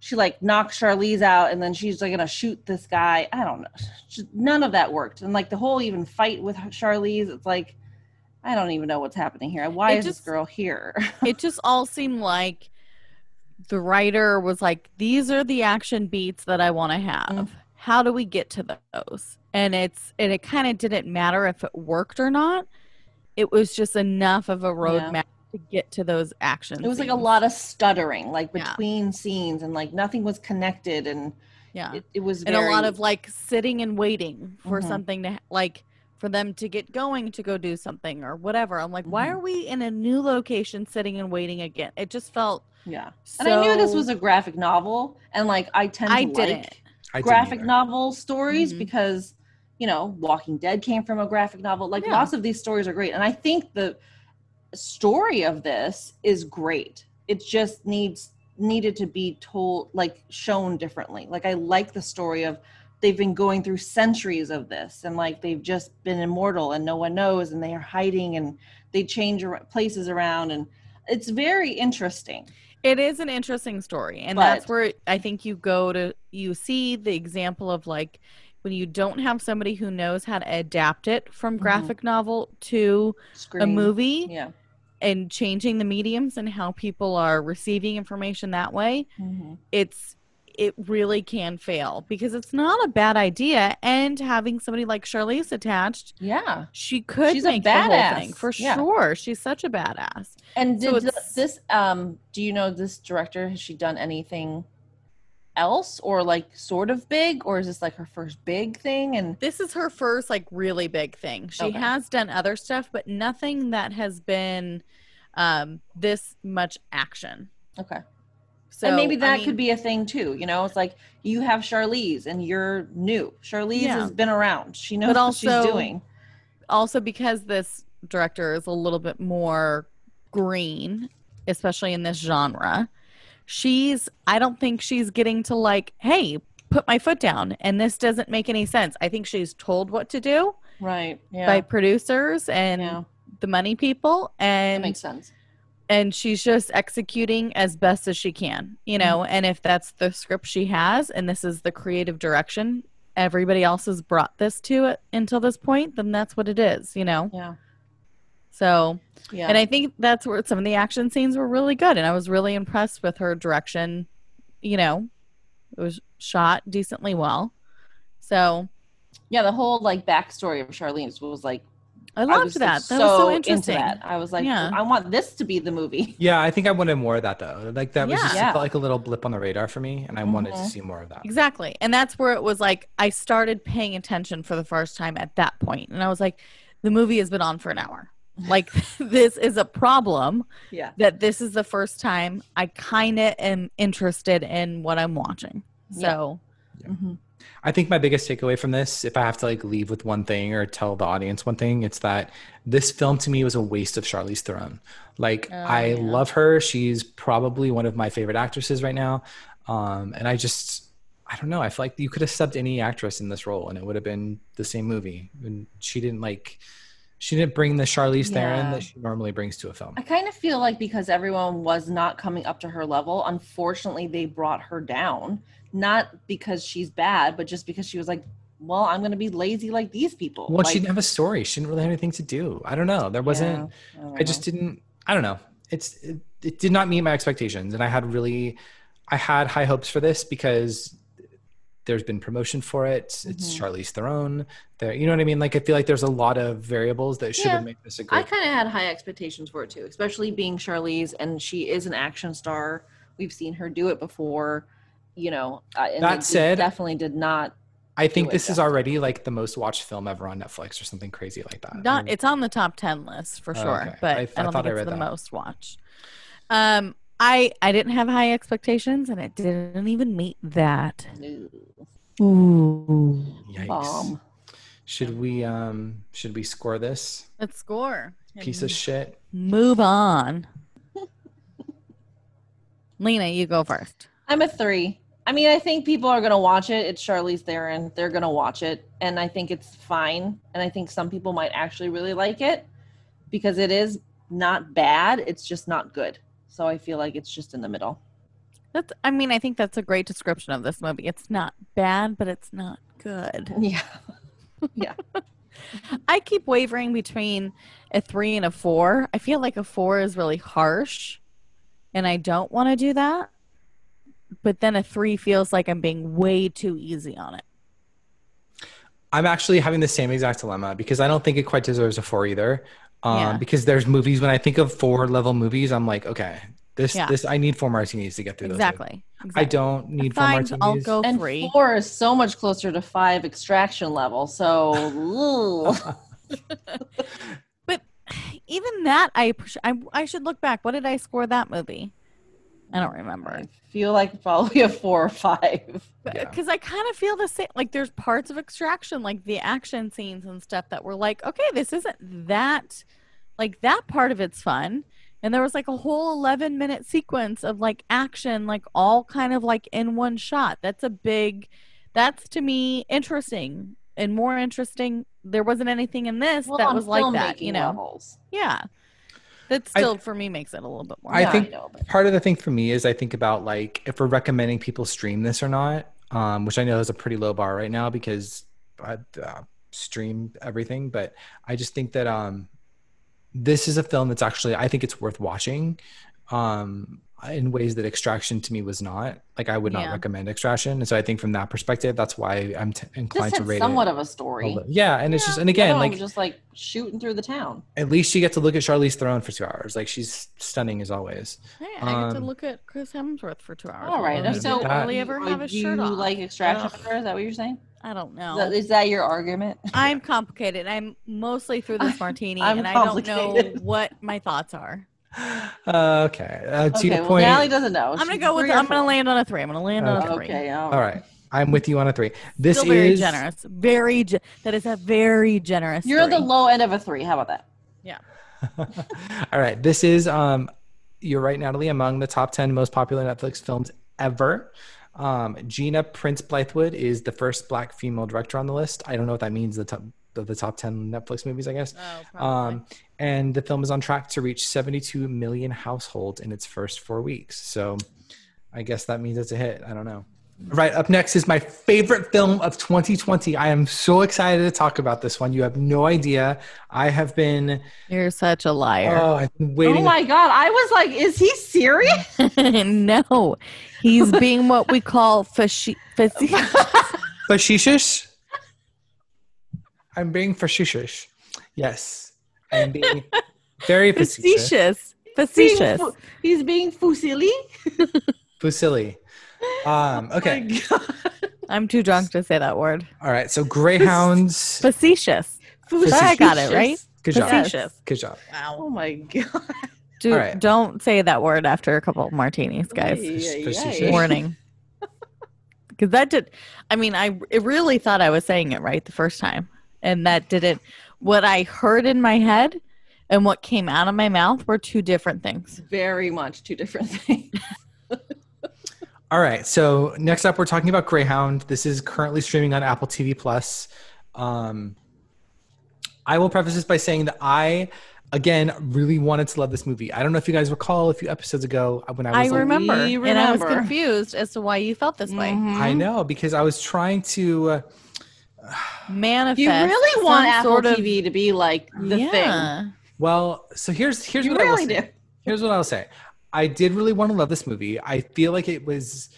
Speaker 4: she like knocks Charlize out and then she's like gonna shoot this guy. I don't know. Just, none of that worked. And like the whole even fight with Charlize, it's like I don't even know what's happening here. Why
Speaker 1: It
Speaker 4: is this girl here?
Speaker 1: it just all seemed like the writer was like, "These are the action beats that I want to have.
Speaker 4: Mm.
Speaker 1: How do we get to those?" And it's and it kind of didn't matter if it worked or not. It was just enough of a roadmap to get to those actions.
Speaker 4: It was like a lot of stuttering, like
Speaker 1: Yeah.
Speaker 4: between scenes, and like nothing was connected, and
Speaker 1: yeah,
Speaker 4: it, it was
Speaker 1: and a lot of like sitting and waiting for
Speaker 4: Mhm.
Speaker 1: something to like for them to get going to go do something or whatever. I'm like, why
Speaker 4: Mhm.
Speaker 1: are we in a new location sitting and waiting again? It just felt
Speaker 4: yeah.
Speaker 1: so.
Speaker 4: And I knew this was a graphic novel, and like I tend
Speaker 1: I
Speaker 4: to
Speaker 1: didn't.
Speaker 4: like
Speaker 3: didn't
Speaker 4: graphic
Speaker 3: either.
Speaker 4: novel stories
Speaker 1: Mhm.
Speaker 4: because you know Walking Dead came from a graphic novel. Like
Speaker 1: Yeah.
Speaker 4: lots of these stories are great, and I think the story of this is great. It just needs needed to be told like shown differently. Like I like the story of they've been going through centuries of this and like they've just been immortal and no one knows and they are hiding and they change places around and it's very interesting.
Speaker 1: It is an interesting story, and that's where I think you go to you see the example of like when you don't have somebody who knows how to adapt it from
Speaker 4: Mhm.
Speaker 1: graphic novel to
Speaker 4: Screen.
Speaker 1: a movie
Speaker 4: Yeah.
Speaker 1: and changing the mediums and how people are receiving information that way.
Speaker 4: Mhm.
Speaker 1: It's it really can fail because it's not a bad idea and having somebody like Charlize attached
Speaker 4: Yeah.
Speaker 1: she could
Speaker 4: She's a
Speaker 1: make the whole thing
Speaker 4: badass.
Speaker 1: for
Speaker 4: Yeah.
Speaker 1: sure she's such a badass
Speaker 4: And did
Speaker 1: it's-
Speaker 4: this um do you know this director has she done anything else or like sort of big or is this like her first big thing? And
Speaker 1: this is her first like really big thing. She
Speaker 4: Okay.
Speaker 1: has done other stuff but nothing that has been um this much action.
Speaker 4: Okay.
Speaker 1: So
Speaker 4: and maybe
Speaker 1: I
Speaker 4: that
Speaker 1: mean,
Speaker 4: could be a thing too you know? It's like you have Charlize and you're new. Charlize
Speaker 1: Yeah.
Speaker 4: has been around. She knows
Speaker 1: But
Speaker 4: what she's doing.
Speaker 1: also because this director is a little bit more green especially in this genre she's i don't think she's getting to like hey put my foot down. And this doesn't make any sense. I think she's told what to do
Speaker 4: right. Yeah.
Speaker 1: by producers and
Speaker 4: yeah.
Speaker 1: the money people.
Speaker 4: That
Speaker 1: and
Speaker 4: makes sense.
Speaker 1: and she's just executing as best as she can you know?
Speaker 4: Mm-hmm.
Speaker 1: and if that's the script she has and this is the creative direction everybody else has brought this to it until this point then that's what it is you know?
Speaker 4: Yeah
Speaker 1: so
Speaker 4: yeah
Speaker 1: and i think that's where some of the action scenes were really good and i was really impressed with her direction you know it was shot decently well so
Speaker 4: yeah the whole like backstory of Charlize was like
Speaker 1: i
Speaker 4: I
Speaker 1: loved
Speaker 4: was
Speaker 1: that
Speaker 4: like,
Speaker 1: that was so
Speaker 4: into
Speaker 1: interesting
Speaker 4: that I was like
Speaker 1: Yeah.
Speaker 4: I want this to be the movie
Speaker 3: Yeah, I think I wanted more of that though. Like that was
Speaker 1: Yeah.
Speaker 3: just
Speaker 4: Yeah.
Speaker 3: felt like a little blip on the radar for me, and I wanted to
Speaker 4: Mhm.
Speaker 3: see more of that.
Speaker 1: Exactly. And that's where it was like I started paying attention for the first time at that point. And I was like, the movie has been on for an hour. Like this is a problem
Speaker 4: yeah
Speaker 1: that this is the first time I kind of am interested in what I'm watching. So,
Speaker 4: hmm
Speaker 3: I think my biggest takeaway from this, if I have to like leave with one thing or tell the audience one thing, it's that this film to me was a waste of Charlize Theron. Like
Speaker 1: Oh,
Speaker 3: I
Speaker 1: yeah.
Speaker 3: love her. She's probably one of my favorite actresses right now. Um, and I just I don't know. I feel like you could have subbed any actress in this role and it would have been the same movie. And she didn't like she didn't bring the Charlize Theron that she normally brings to a film.
Speaker 4: I kind of feel like because everyone was not coming up to her level, unfortunately, they brought her down. Not because she's bad, but just because she was like, "Well, I'm going to be lazy like these people."
Speaker 3: Well,
Speaker 4: like,
Speaker 3: she didn't have a story. She didn't really have anything to do. I don't know. There wasn't
Speaker 4: yeah, don't
Speaker 3: I just
Speaker 4: know.
Speaker 3: didn't. I don't know. It's it, it did not meet my expectations, and I had really, I had high hopes for this because there's been promotion for it. It's
Speaker 4: Mhm.
Speaker 3: Charlize Theron. There, you know what I mean? Like I feel like there's a lot of variables that should
Speaker 4: Yeah.
Speaker 3: have made this a
Speaker 4: I
Speaker 3: great.
Speaker 4: I kind of had high expectations for it too, especially being Charlize, and she is an action star. We've seen her do it before, you know. Uh, and
Speaker 3: That
Speaker 4: it
Speaker 3: said-
Speaker 4: definitely did not.
Speaker 3: I think
Speaker 4: do it
Speaker 3: this is already like the most watched film ever on Netflix or something crazy like that.
Speaker 1: not
Speaker 3: And-
Speaker 1: it's on the top 10 list for
Speaker 3: Oh,
Speaker 1: sure,
Speaker 3: okay.
Speaker 1: but
Speaker 3: I-
Speaker 1: I,
Speaker 3: I
Speaker 1: don't
Speaker 3: thought I
Speaker 1: think it's the
Speaker 3: that.
Speaker 1: most watched. Um I I didn't have high expectations and it didn't even meet that. Ooh.
Speaker 3: Yikes.
Speaker 4: Bomb.
Speaker 3: Should we um should we score this
Speaker 1: Let's score.
Speaker 3: piece of shit?
Speaker 1: Move on. Lena, you go first.
Speaker 4: I'm a three. I mean, I think people are gonna watch it. It's Charlize Theron. They're gonna watch it, and I think it's fine. And I think some people might actually really like it because it is not bad. It's just not good. So I feel like it's just in the middle.
Speaker 1: That's I mean, I think that's a great description of this movie. It's not bad, but it's not good.
Speaker 4: Yeah. Yeah.
Speaker 1: I keep wavering between a three and a four. I feel like a four is really harsh, and I don't want to do that. but then a three feels like I'm being way too easy on it.
Speaker 3: I'm actually having the same exact dilemma because I don't think it quite deserves a four either. Um,
Speaker 1: Yeah.
Speaker 3: Because there's movies when I think of four level movies, I'm like, okay, this
Speaker 1: Yeah.
Speaker 3: this I need four martinis to get through. those.
Speaker 1: Exactly.
Speaker 3: I don't need four
Speaker 1: Fine,
Speaker 3: martinis.
Speaker 1: I'll go
Speaker 4: And
Speaker 1: three.
Speaker 4: four is so much closer to five extraction level. So.
Speaker 1: But even that, I, I I should look back. What did I score that movie? I don't remember.
Speaker 4: I feel like probably a four or five.
Speaker 3: Yeah.
Speaker 1: Because I kind of feel the same. Like there's parts of Extraction, like the action scenes and stuff, that were like, okay, this isn't that. Like that part of it's fun, and there was like a whole 11 minute sequence of like action, like all kind of like in one shot. That's a big. That's to me interesting and more interesting. There wasn't anything in this
Speaker 4: Well,
Speaker 1: that was like that, you know.
Speaker 4: levels.
Speaker 1: Yeah. That
Speaker 3: I-
Speaker 1: still for me makes it a little bit more.
Speaker 3: I
Speaker 4: Yeah,
Speaker 3: think
Speaker 4: know,
Speaker 3: part of the thing for me is I think about like if we're recommending people stream this or not, um, which I know is a pretty low bar right now because I uh, stream everything, but I just think that um, this is a film that's actually I think it's worth watching um, in ways that Extraction to me was not. Like I would not
Speaker 1: Yeah.
Speaker 3: recommend Extraction, and so I think from that perspective, that's why I'm t-
Speaker 4: this
Speaker 3: inclined to
Speaker 4: had
Speaker 3: rate
Speaker 4: somewhat
Speaker 3: it.
Speaker 4: of a
Speaker 3: a
Speaker 4: story.
Speaker 3: little- Yeah, and it's just and again
Speaker 4: The other one
Speaker 3: like
Speaker 4: just like shooting through the town.
Speaker 3: at least you get to look at Charlize Theron for two hours. Like she's stunning as always.
Speaker 1: Hey, I get to
Speaker 3: um,
Speaker 1: look at Chris Hemsworth for two hours.
Speaker 4: All right.
Speaker 1: Did
Speaker 4: So,
Speaker 1: he
Speaker 3: that-
Speaker 1: really ever have his
Speaker 4: do
Speaker 1: shirt
Speaker 4: you
Speaker 1: off?
Speaker 4: like extraction
Speaker 1: Ugh.
Speaker 4: better? Is that what you're saying?
Speaker 1: I don't know.
Speaker 4: Is that, is that your argument?
Speaker 1: I'm complicated. I'm mostly through this martini,
Speaker 4: I'm
Speaker 1: and I don't know what my thoughts are.
Speaker 3: Uh, okay. Uh, to
Speaker 4: okay,
Speaker 3: your
Speaker 4: well,
Speaker 3: point.
Speaker 4: Natalie doesn't know.
Speaker 1: I'm gonna
Speaker 4: She's
Speaker 1: go with.
Speaker 4: three or
Speaker 1: I'm gonna
Speaker 4: four.
Speaker 1: land on a three. I'm gonna land on a three.
Speaker 4: Okay. All
Speaker 3: All right. I'm with you on a three. This
Speaker 1: Still very
Speaker 3: is
Speaker 1: generous. Very. Ge- that is a very generous.
Speaker 4: You're the low end of a three. How about that? Yeah.
Speaker 3: All right. This is um you're right, Natalie, among the top 10 most popular Netflix films ever. Um, Gina Prince Bythewood is the first black female director on the list. I don't know what that means, the top the, the top 10 Netflix movies, I guess.
Speaker 1: Oh,
Speaker 3: Um, and the film is on track to reach 72 million households in its first four weeks. So I guess that means it's a hit. I don't know. Right up next is my favorite film of 2020. I am so excited to talk about this one. You have no idea. I have been
Speaker 1: You're such a liar.
Speaker 3: oh, I've been waiting.
Speaker 4: Oh my god! I was like, is he serious?
Speaker 1: no, he's being what we call faci- faci-
Speaker 3: Facetious. I'm being facetious. Yes, I'm being very facetious.
Speaker 1: facetious. Facetious.
Speaker 4: Being fu- He's being fusili.
Speaker 3: Fusili. Um, okay.
Speaker 4: Oh my God.
Speaker 1: I'm too drunk to say that word.
Speaker 3: All right. So Greyhounds.
Speaker 1: Facetious. I got it right.
Speaker 3: Good job.
Speaker 1: Facetious.
Speaker 3: Good job.
Speaker 4: Oh my god.
Speaker 1: Dude,
Speaker 3: All right.
Speaker 1: don't say that word after a couple of martinis, guys.
Speaker 4: Ay, ay,
Speaker 3: Facetious.
Speaker 1: Warning. Because that did. I mean, I it really thought I was saying it right the first time, and that didn't. What I heard in my head and what came out of my mouth were two different things.
Speaker 4: Very much two different things.
Speaker 3: All right. So next up, we're talking about Greyhound. This is currently streaming on Apple TV Plus. Um, I will preface this by saying that I, again, really wanted to love this movie. I don't know if you guys recall a few episodes ago when I
Speaker 1: I
Speaker 3: was. like-
Speaker 1: remember,
Speaker 4: we
Speaker 1: and I was confused as to why you felt this way.
Speaker 4: Mhm.
Speaker 3: I know because I was trying to. Uh,
Speaker 1: Manifest.
Speaker 4: You really want
Speaker 1: some
Speaker 4: Apple
Speaker 1: sort of-
Speaker 4: TV to be like the thing.
Speaker 3: well, so here's here's
Speaker 4: You
Speaker 3: what I will
Speaker 4: really
Speaker 3: say.
Speaker 4: do.
Speaker 3: Here's what I'll say. I did really want to love this movie. I feel like it was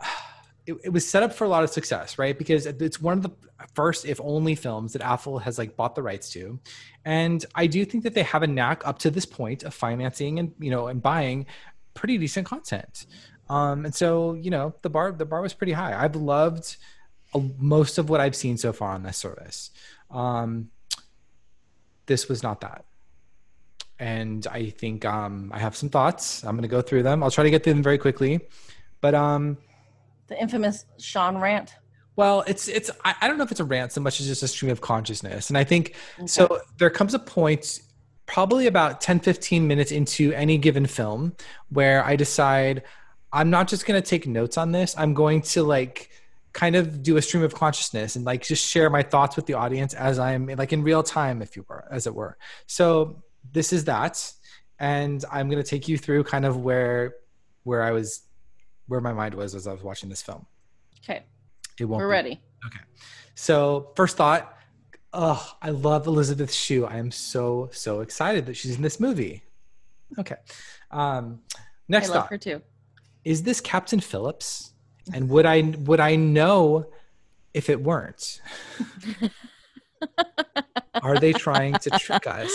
Speaker 3: it, it was set up for a lot of success, right? Because it's one of the first, if only, films that Apple has like bought the rights to, and I do think that they have a knack up to this point of financing and you know and buying pretty decent content. Um, and so you know the bar the bar was pretty high. I've loved most of what I've seen so far on this service. Um, this was not that and I think um, I have some thoughts. I'm going to go through them. I'll try to get through them very quickly. But um,
Speaker 4: The infamous Sean rant.
Speaker 3: well, it's it's I, I don't know if it's a rant so much as just a stream of consciousness. And I think so. There comes a point, probably about 10, 15 minutes into any given film, where I decide I'm not just going to take notes on this. I'm going to like kind of do a stream of consciousness and like just share my thoughts with the audience as I'm like in real time, if you were, as it were. So this is that, and I'm going to take you through kind of where where I was, where my mind was as I was watching this film.
Speaker 4: Okay,
Speaker 3: It won't.
Speaker 4: we're
Speaker 3: be-
Speaker 4: ready. Okay.
Speaker 3: So first thought, oh, I love Elisabeth Shue. I am so so excited that she's in this movie. Okay. Um,
Speaker 4: I
Speaker 3: next
Speaker 4: love
Speaker 3: thought.
Speaker 4: her too.
Speaker 3: is this Captain Phillips? And would I would I know if it weren't? Are they trying to trick us?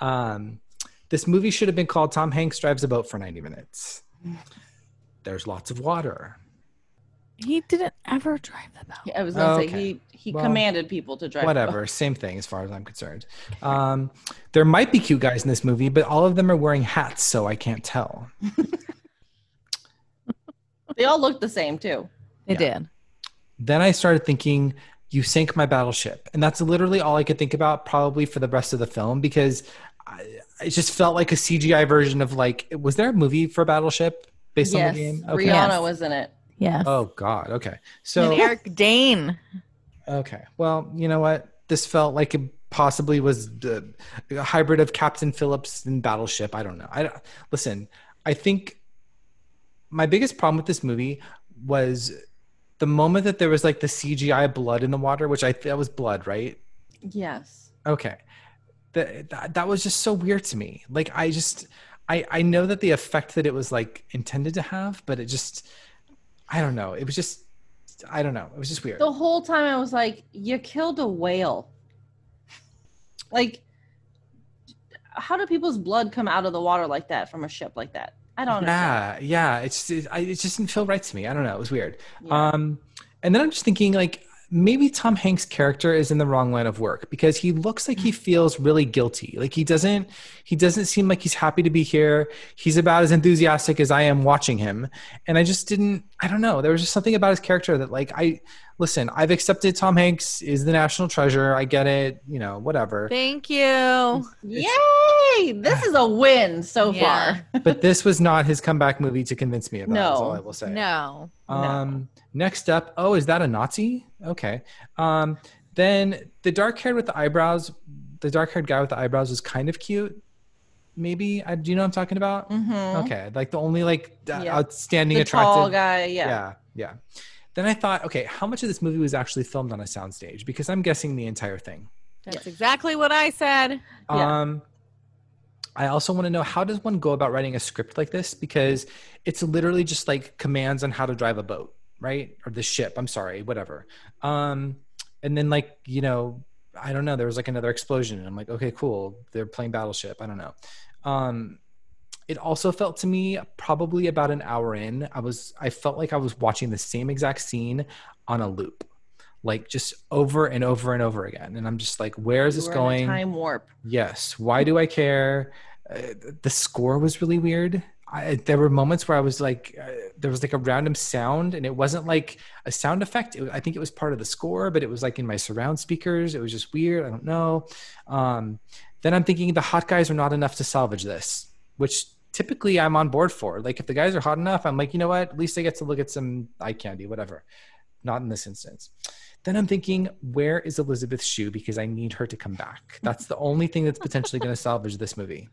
Speaker 3: Um, this movie should have been called Tom Hanks Drives a Boat for 90 Minutes. There's lots of water.
Speaker 1: He didn't ever drive the boat.
Speaker 4: I was gonna
Speaker 3: Okay.
Speaker 4: say he he
Speaker 3: Well,
Speaker 4: commanded people to drive. the
Speaker 3: Whatever, same thing as far as I'm concerned. Um, there might be cute guys in this movie, but all of them are wearing hats, so I can't tell.
Speaker 4: boat. They all looked the same too.
Speaker 1: It did.
Speaker 3: Then I started thinking, you sank my battleship. And that's literally all I could think about probably for the rest of the film because I, it just felt like a CGI version of like, was there a movie for Battleship based
Speaker 4: yes,
Speaker 3: on the game?
Speaker 4: Rihanna
Speaker 1: Yes.
Speaker 4: was in it.
Speaker 1: Yes.
Speaker 3: Oh, God. Okay.
Speaker 1: and
Speaker 3: So,
Speaker 1: Eric Dane.
Speaker 3: okay. Well, you know what? This felt like it possibly was the, a hybrid of Captain Phillips and Battleship. I don't know. I listen. I think my biggest problem with this movie was the moment that there was like the CGI blood in the water, which I that was blood, right?
Speaker 4: Yes.
Speaker 3: Okay. That, that that was just so weird to me. Like I just I I know that the effect that it was like intended to have, but it just I don't know. It was just I don't know. It was just weird.
Speaker 4: The whole time I was like, "You killed a whale." Like, how do people's blood come out of the water like that from a ship like that? I don't.
Speaker 3: Yeah, yeah. It's it, I, it just didn't feel right to me. I don't know. It was weird.
Speaker 4: Yeah.
Speaker 3: Um, and then I'm just thinking like maybe Tom Hanks' character is in the wrong line of work because he looks like he mm. feels really guilty. Like he doesn't he doesn't seem like he's happy to be here. He's about as enthusiastic as I am watching him. And I just didn't I don't know. There was just something about his character that like I listen, I've accepted Tom Hanks is the national treasure. I get it, you know, whatever.
Speaker 1: Thank you.
Speaker 4: Yay! This is a win so
Speaker 1: Yeah.
Speaker 4: far.
Speaker 3: but this was not his comeback movie to convince me about. That's
Speaker 4: No.
Speaker 3: all I will say.
Speaker 1: No.
Speaker 3: Um, next up, oh, is that a Nazi? Okay. Um, then the dark haired with the eyebrows, the dark haired guy with the eyebrows was kind of cute. Maybe I, do you know what I'm talking about?
Speaker 4: Mhm.
Speaker 3: Okay, like the only like
Speaker 4: Yeah.
Speaker 3: outstanding
Speaker 4: The
Speaker 3: attractive
Speaker 4: tall guy, yeah.
Speaker 3: yeah, yeah. Then I thought, okay, how much of this movie was actually filmed on a soundstage? Because I'm guessing the entire thing.
Speaker 1: That's exactly what I said.
Speaker 3: Um, I also want to know how does one go about writing a script like this? Because it's literally just like commands on how to drive a boat, right? Or the ship. I'm sorry, whatever. Um, and then like you know, I don't know. There was like another explosion, and I'm like, okay, cool. They're playing Battleship. I don't know. Um, it also felt to me probably about an hour in. I was I felt like I was watching the same exact scene on a loop, like just over and over and over again. And I'm just like, where is
Speaker 4: You
Speaker 3: this
Speaker 4: were in a
Speaker 3: going?
Speaker 4: time warp.
Speaker 3: Yes. Why do I care? Uh, the score was really weird. I, there were moments where I was like, uh, there was like a random sound, and it wasn't like a sound effect. It, I think it was part of the score, but it was like in my surround speakers. It was just weird. I don't know. Um, then I'm thinking the hot guys are not enough to salvage this, which typically I'm on board for. Like if the guys are hot enough, I'm like, you know what? At least I get to look at some eye candy, whatever. Not in this instance. Then I'm thinking, where is Elisabeth Shue? Because I need her to come back. That's the only thing that's potentially going to salvage this movie.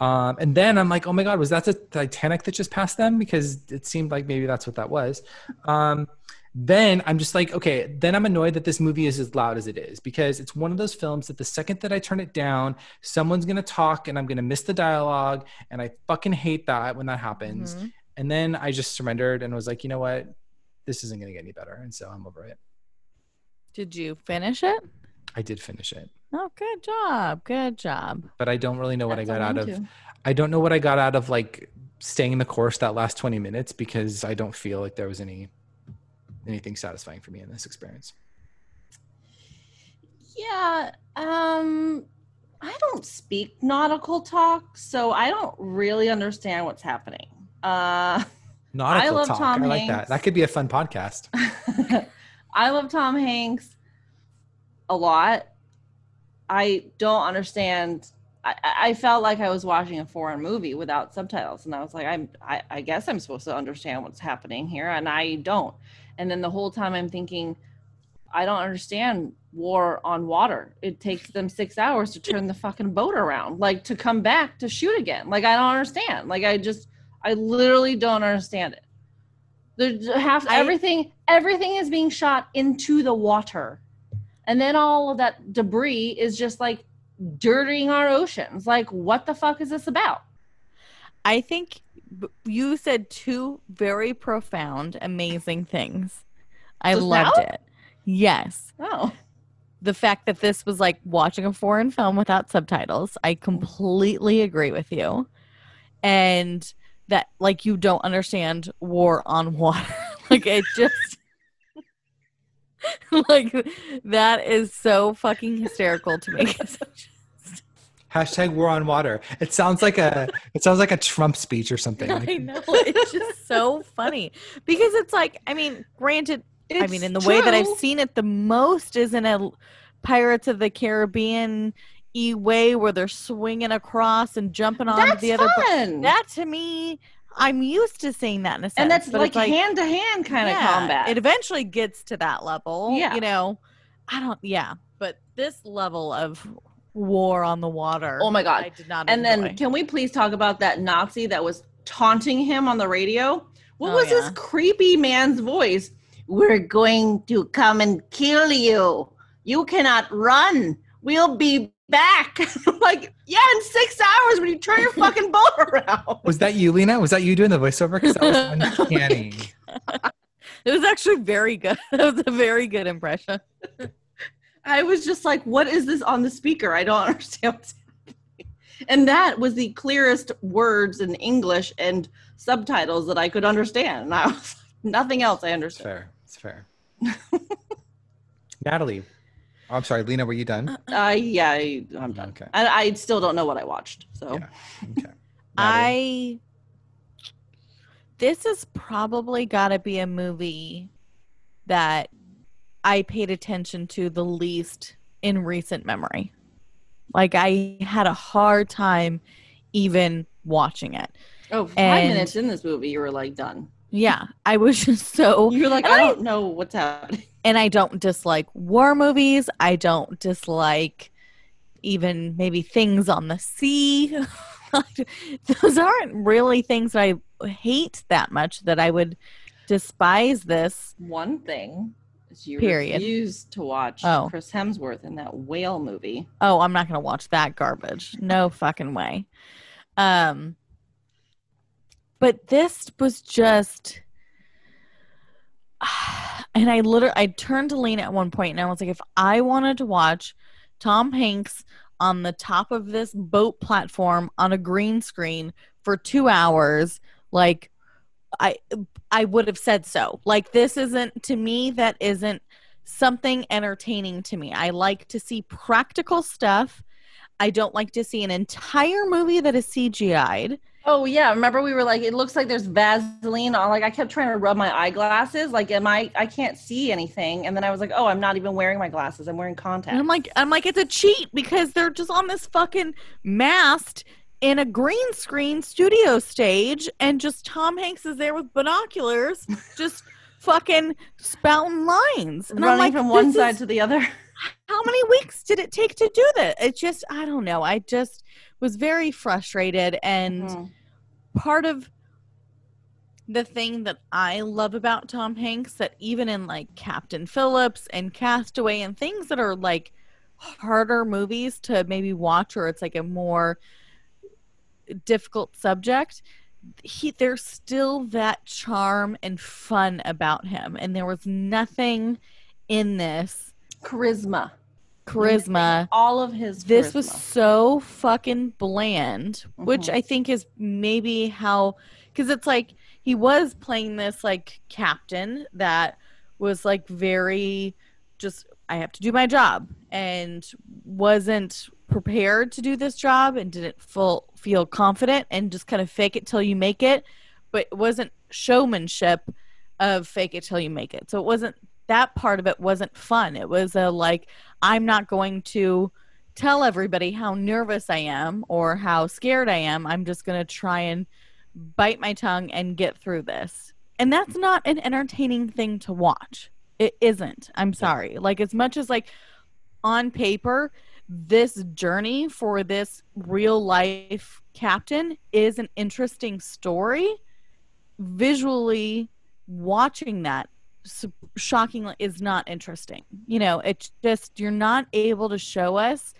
Speaker 3: Um, and then I'm like, oh my God, was that the Titanic that just passed them? Because it seemed like maybe that's what that was. Um, then I'm just like, okay, then I'm annoyed that this movie is as loud as it is because it's one of those films that the second that I turn it down, someone's going to talk and I'm going to miss the dialogue. And I fucking hate that when that happens.
Speaker 1: Mhm.
Speaker 3: And then I just surrendered and was like, you know what? This isn't going to get any better. And so I'm over it.
Speaker 1: Did you finish it?
Speaker 3: I did finish it,
Speaker 1: Oh, good job. Good job.
Speaker 3: but I don't really know what
Speaker 4: That's
Speaker 3: I got out of.
Speaker 4: into.
Speaker 3: I don't know what I got out of like staying in the course that last 20 minutes because I don't feel like there was any anything satisfying for me in this experience.
Speaker 4: Yeah. Um I don't speak nautical talk, so I don't really understand what's happening. Uh
Speaker 3: Nautical
Speaker 4: love
Speaker 3: talk.
Speaker 4: Tom
Speaker 3: I like that. That could be a fun podcast.
Speaker 4: I love Tom Hanks a lot. I don't understand. I, I felt like I was watching a foreign movie without subtitles, and I was like, I'm. I, I guess I'm supposed to understand what's happening here, and I don't. And then the whole time I'm thinking, I don't understand war on water. It takes them six hours to turn the fucking boat around, like to come back to shoot again. Like I don't understand. Like I just, I literally don't understand it. There's half
Speaker 1: I-
Speaker 4: everything. Everything is being shot into the water, and then all of that debris is just like dirtying our oceans. Like what the fuck is this about?
Speaker 1: I think you said two very profound, amazing things. I
Speaker 4: Just
Speaker 1: loved
Speaker 4: now?
Speaker 1: it. Yes.
Speaker 4: Oh.
Speaker 1: The fact that this was like watching a foreign film without subtitles, I completely agree with you. And that, like, you don't understand war on water. like, it just. like, that is so fucking hysterical to me. it's
Speaker 3: Hashtag war on water. It sounds like a it sounds like a Trump speech or something.
Speaker 1: I know. It's just so funny because it's like, I mean, granted, I mean, in the way that I've seen it the most is in a Pirates of the Caribbean e way where they're swinging across and jumping on
Speaker 4: That's
Speaker 1: the other.
Speaker 4: fun.
Speaker 1: That to me, I'm used to seeing that in a sense.
Speaker 4: and that's like hand to hand kind of combat.
Speaker 1: It eventually gets to that level.
Speaker 4: Yeah.
Speaker 1: You know, I don't, yeah, but this level of war on the water.
Speaker 4: Oh my God.
Speaker 1: I did not
Speaker 4: and
Speaker 1: enjoy.
Speaker 4: then can we please talk about that Nazi that was taunting him on the radio? What
Speaker 1: Oh,
Speaker 4: was this creepy man's voice? We're going to come and kill you. You cannot run. We'll be back. Like, yeah, in six hours when you turn your fucking boat around.
Speaker 3: was that you, Lena? Was that you doing the voiceover? Because that was uncanny.
Speaker 1: Oh it was actually very good. That was a very good impression.
Speaker 4: I was just like, what is this on the speaker? I don't understand what's happening. And that was the clearest words in English and subtitles that I could understand. And I was like, nothing else I
Speaker 3: It's
Speaker 4: understood.
Speaker 3: fair. It's fair. Natalie. Oh, I'm sorry, Lena, were you done?
Speaker 4: Uh, yeah, I, I'm done.
Speaker 3: Okay.
Speaker 4: I, I still don't know what I watched. So
Speaker 3: Yeah. Okay.
Speaker 1: I this has probably got to be a movie that I paid attention to the least in recent memory. Like I had a hard time even watching it.
Speaker 4: oh, five
Speaker 1: And-
Speaker 4: minutes in this movie, you were like done.
Speaker 1: Yeah, I was just so
Speaker 4: You're like, I
Speaker 1: I-
Speaker 4: don't know what's happening.
Speaker 1: And I don't dislike war movies. I don't dislike even maybe things on the sea. Those aren't really things that I hate that much that I would despise this.
Speaker 4: One thing is you
Speaker 1: Period.
Speaker 4: refused to watch
Speaker 1: Oh.
Speaker 4: Chris Hemsworth in that whale movie.
Speaker 1: Oh, I'm not going to watch that garbage. No fucking way. Um but this was just and I literally I turned to Lena at one point and I was like if I wanted to watch Tom Hanks on the top of this boat platform on a green screen for 2 hours like I I would have said so. Like this isn't to me that isn't something entertaining to me. I like to see practical stuff. I don't like to see an entire movie that is CGI'd.
Speaker 4: Oh yeah, remember we were like, it looks like there's Vaseline on. Like I kept trying to rub my eyeglasses. Like, am I? I can't see anything. And then I was like, oh, I'm not even wearing my glasses. I'm wearing contacts.
Speaker 1: And I'm like, I'm like, it's a cheat because they're just on this fucking mast in a green screen studio stage, and just Tom Hanks is there with binoculars, just fucking spouting lines. And I'm
Speaker 4: running
Speaker 1: like,
Speaker 4: from one side
Speaker 1: is-
Speaker 4: to the other.
Speaker 1: how many weeks did it take to do that? It just, I don't know. I just was very frustrated, and
Speaker 4: Mhm.
Speaker 1: Part of the thing that I love about Tom Hanks that even in like Captain Phillips and Castaway and things that are like harder movies to maybe watch or it's like a more difficult subject he there's still that charm and fun about him. And there was nothing in this
Speaker 4: charisma,
Speaker 1: charisma
Speaker 4: all of his.
Speaker 1: this was so fucking bland which
Speaker 4: Mhm.
Speaker 1: i think is maybe how because it's like he was playing this like captain that was like very just i have to do my job and wasn't prepared to do this job and didn't full feel confident and just kind of fake it till you make it but it wasn't showmanship of fake it till you make it so it wasn't that part of it wasn't fun. It was a like i'm not going to tell everybody how nervous i am or how scared i am. I'm just going to try and bite my tongue and get through this. And that's not an entertaining thing to watch. It isn't. I'm sorry. Like as much as like on paper this journey for this real life captain is an interesting story visually watching that su- shockingly is not interesting you know it's just you're not able to show us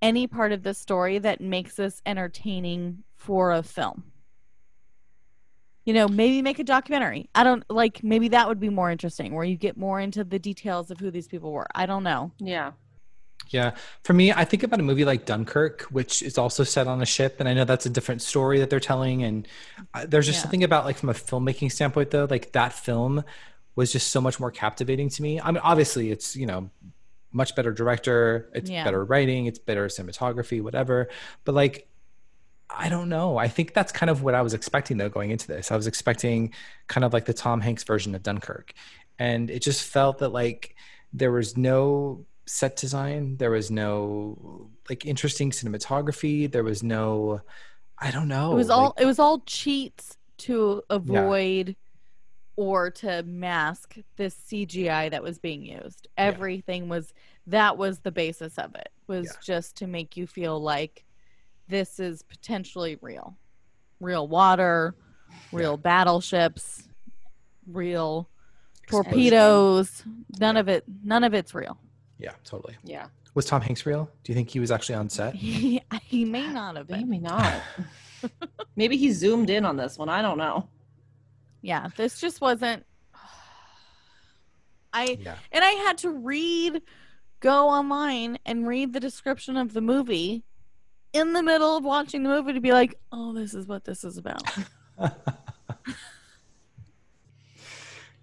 Speaker 1: any part of the story that makes us entertaining for a film you know, maybe make a documentary. I don't like maybe that would be more interesting where you get more into the details of who these people were. I don't know.
Speaker 4: Yeah.
Speaker 3: Yeah. For me, I think about a movie like Dunkirk, which is also set on a ship. And I know that's a different story that they're telling. And uh, there's just
Speaker 1: Yeah.
Speaker 3: something about, like, from a filmmaking standpoint, though, like that film was just so much more captivating to me. I mean, obviously, it's, you know, much better director, it's
Speaker 1: Yeah.
Speaker 3: better writing, it's better cinematography, whatever. But, like, I don't know. I think that's kind of what I was expecting, though, going into this. I was expecting kind of like the Tom Hanks version of Dunkirk. And it just felt that, like, there was no set design there was no like interesting cinematography there was no i don't know
Speaker 1: it was
Speaker 3: like-
Speaker 1: all it was all cheats to avoid or to mask this CGI that was being used.
Speaker 3: Yeah.
Speaker 1: Everything was that was the basis of it. Was
Speaker 3: Yeah.
Speaker 1: just to make you feel like this is potentially real. Real water, real battleships, real torpedoes. None
Speaker 3: Yeah.
Speaker 1: of it none of it's real.
Speaker 3: yeah totally
Speaker 4: Yeah.
Speaker 3: was tom hanks real do you think he was actually on set
Speaker 1: He, he may not have been.
Speaker 4: Maybe not. Maybe he zoomed in on this one. I don't know.
Speaker 1: Yeah, this just wasn't I
Speaker 3: yeah
Speaker 1: and I had to read go online and read the description of the movie in the middle of watching the movie to be like, "Oh, this is what this is about."
Speaker 3: yeah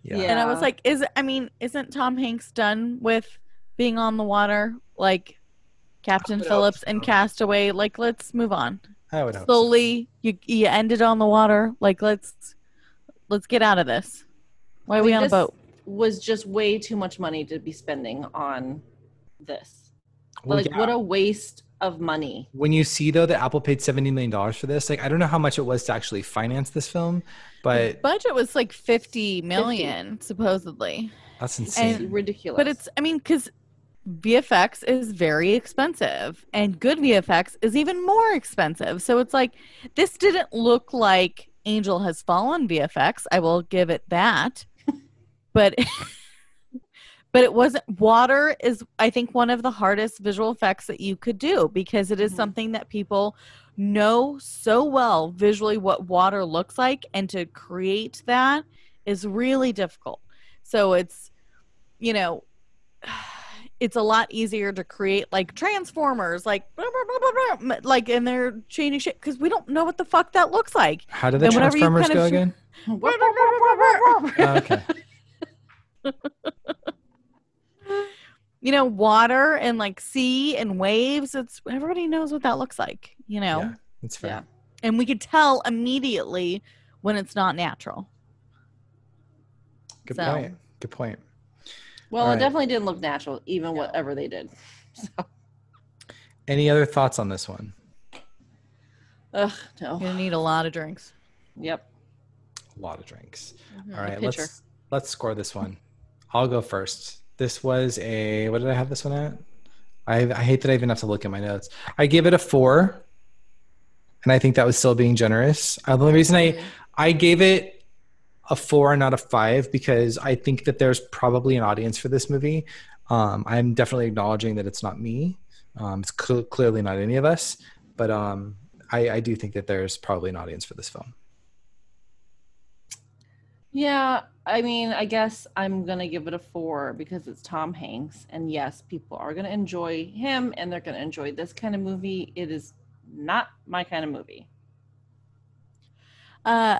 Speaker 4: Yeah.
Speaker 1: And I was like, "Is I mean, isn't Tom Hanks done with being on the water like Captain Phillips and
Speaker 3: so.
Speaker 1: Castaway? Like, let's move on.
Speaker 3: i would hope so.
Speaker 1: Slowly, you you ended on the water. Like, let's let's get out of this. Why are
Speaker 4: I
Speaker 1: we on a boat?
Speaker 4: Was just way too much money to be spending on this.
Speaker 3: Well,
Speaker 4: like,
Speaker 3: yeah.
Speaker 4: what a waste of money.
Speaker 3: when you see though that apple paid 70 million dollars for this like i don't know how much it was to actually finance this film but
Speaker 1: budget was like 50 million supposedly
Speaker 3: that's
Speaker 4: It's
Speaker 3: insane
Speaker 4: ridiculous.
Speaker 1: but it's i mean because vfx is very expensive and good vfx is even more expensive so it's like this didn't look like angel has fallen vfx i will give it that but but it wasn't water is i think one of the hardest visual effects that you could do because it is
Speaker 4: Mhm.
Speaker 1: something that people know so well visually what water looks like and to create that is really difficult so it's you know it's a lot easier to create like transformers like blah, blah, blah, blah, blah, like and they're changing shit because we don't know what the fuck that looks like.
Speaker 3: How do the
Speaker 1: and you
Speaker 3: transformers go
Speaker 1: of
Speaker 3: again? Oh, okay.
Speaker 1: You know water and like sea and waves it's everybody knows what that looks like you know?
Speaker 3: Yeah that's fair.
Speaker 4: Yeah.
Speaker 1: and we could tell immediately when it's not natural.
Speaker 3: Good
Speaker 1: So-
Speaker 3: point. Good point
Speaker 4: well,
Speaker 3: All
Speaker 4: it
Speaker 3: right.
Speaker 4: definitely didn't look natural, even whatever they did. So,
Speaker 3: any other thoughts on this one
Speaker 4: ugh,
Speaker 1: you're
Speaker 4: no.
Speaker 1: gonna need a lot of drinks
Speaker 4: Yep.
Speaker 3: a lot of drinks
Speaker 1: Mhm.
Speaker 3: All right, let's let's score this one. I'll go first. This was a what did I have this one at? I I hate that I even have to look at my notes. I give it a four, and I think that was still being generous. Uh, the only reason I I gave it a four and not a five because I think that there's probably an audience for this movie. Um, I'm definitely acknowledging that it's not me. Um, it's cl- clearly not any of us, but um, I, I do think that there's probably an audience for this film.
Speaker 4: Yeah, I mean, I guess I'm gonna give it a four because it's Tom Hanks, and yes, people are gonna enjoy him, and they're gonna enjoy this kind of movie. It is not my kind of movie.
Speaker 1: uh I,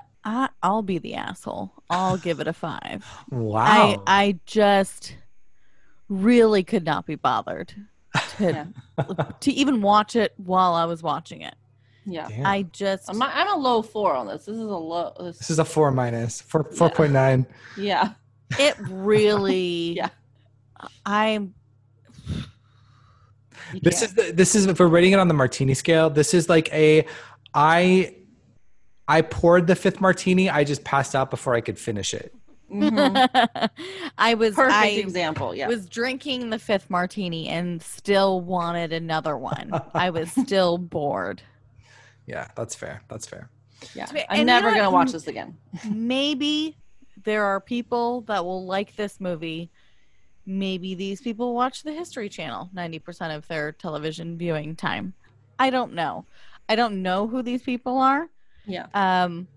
Speaker 1: i'll be the asshole i'll give it a five
Speaker 3: Wow.
Speaker 1: I I just really could not be bothered to
Speaker 4: Yeah.
Speaker 1: to even watch it while I was watching it.
Speaker 4: Yeah,
Speaker 3: Damn.
Speaker 1: I just
Speaker 4: I'm, I'm a low four on this. This is a low. This,
Speaker 3: This is a four minus four four point nine.
Speaker 4: yeah,
Speaker 1: it really
Speaker 4: Yeah.
Speaker 1: I'm
Speaker 4: you
Speaker 3: This
Speaker 4: can't.
Speaker 3: is the, this is if we're rating it on the martini scale. This is like a I I poured the fifth martini. I just passed out before I could finish it.
Speaker 4: Mhm.
Speaker 1: I was
Speaker 4: perfect
Speaker 1: I
Speaker 4: example. Yeah,
Speaker 1: was drinking the fifth martini and still wanted another one. I was still bored.
Speaker 3: Yeah, that's fair. That's fair.
Speaker 4: yeah. I'm
Speaker 1: and you
Speaker 4: never
Speaker 1: know
Speaker 4: gonna watch this again.
Speaker 1: Maybe there are people that will like this movie. Maybe these people watch the History Channel 90% of their television viewing time. I don't know. I don't know who these people are.
Speaker 4: Yeah,
Speaker 1: Um,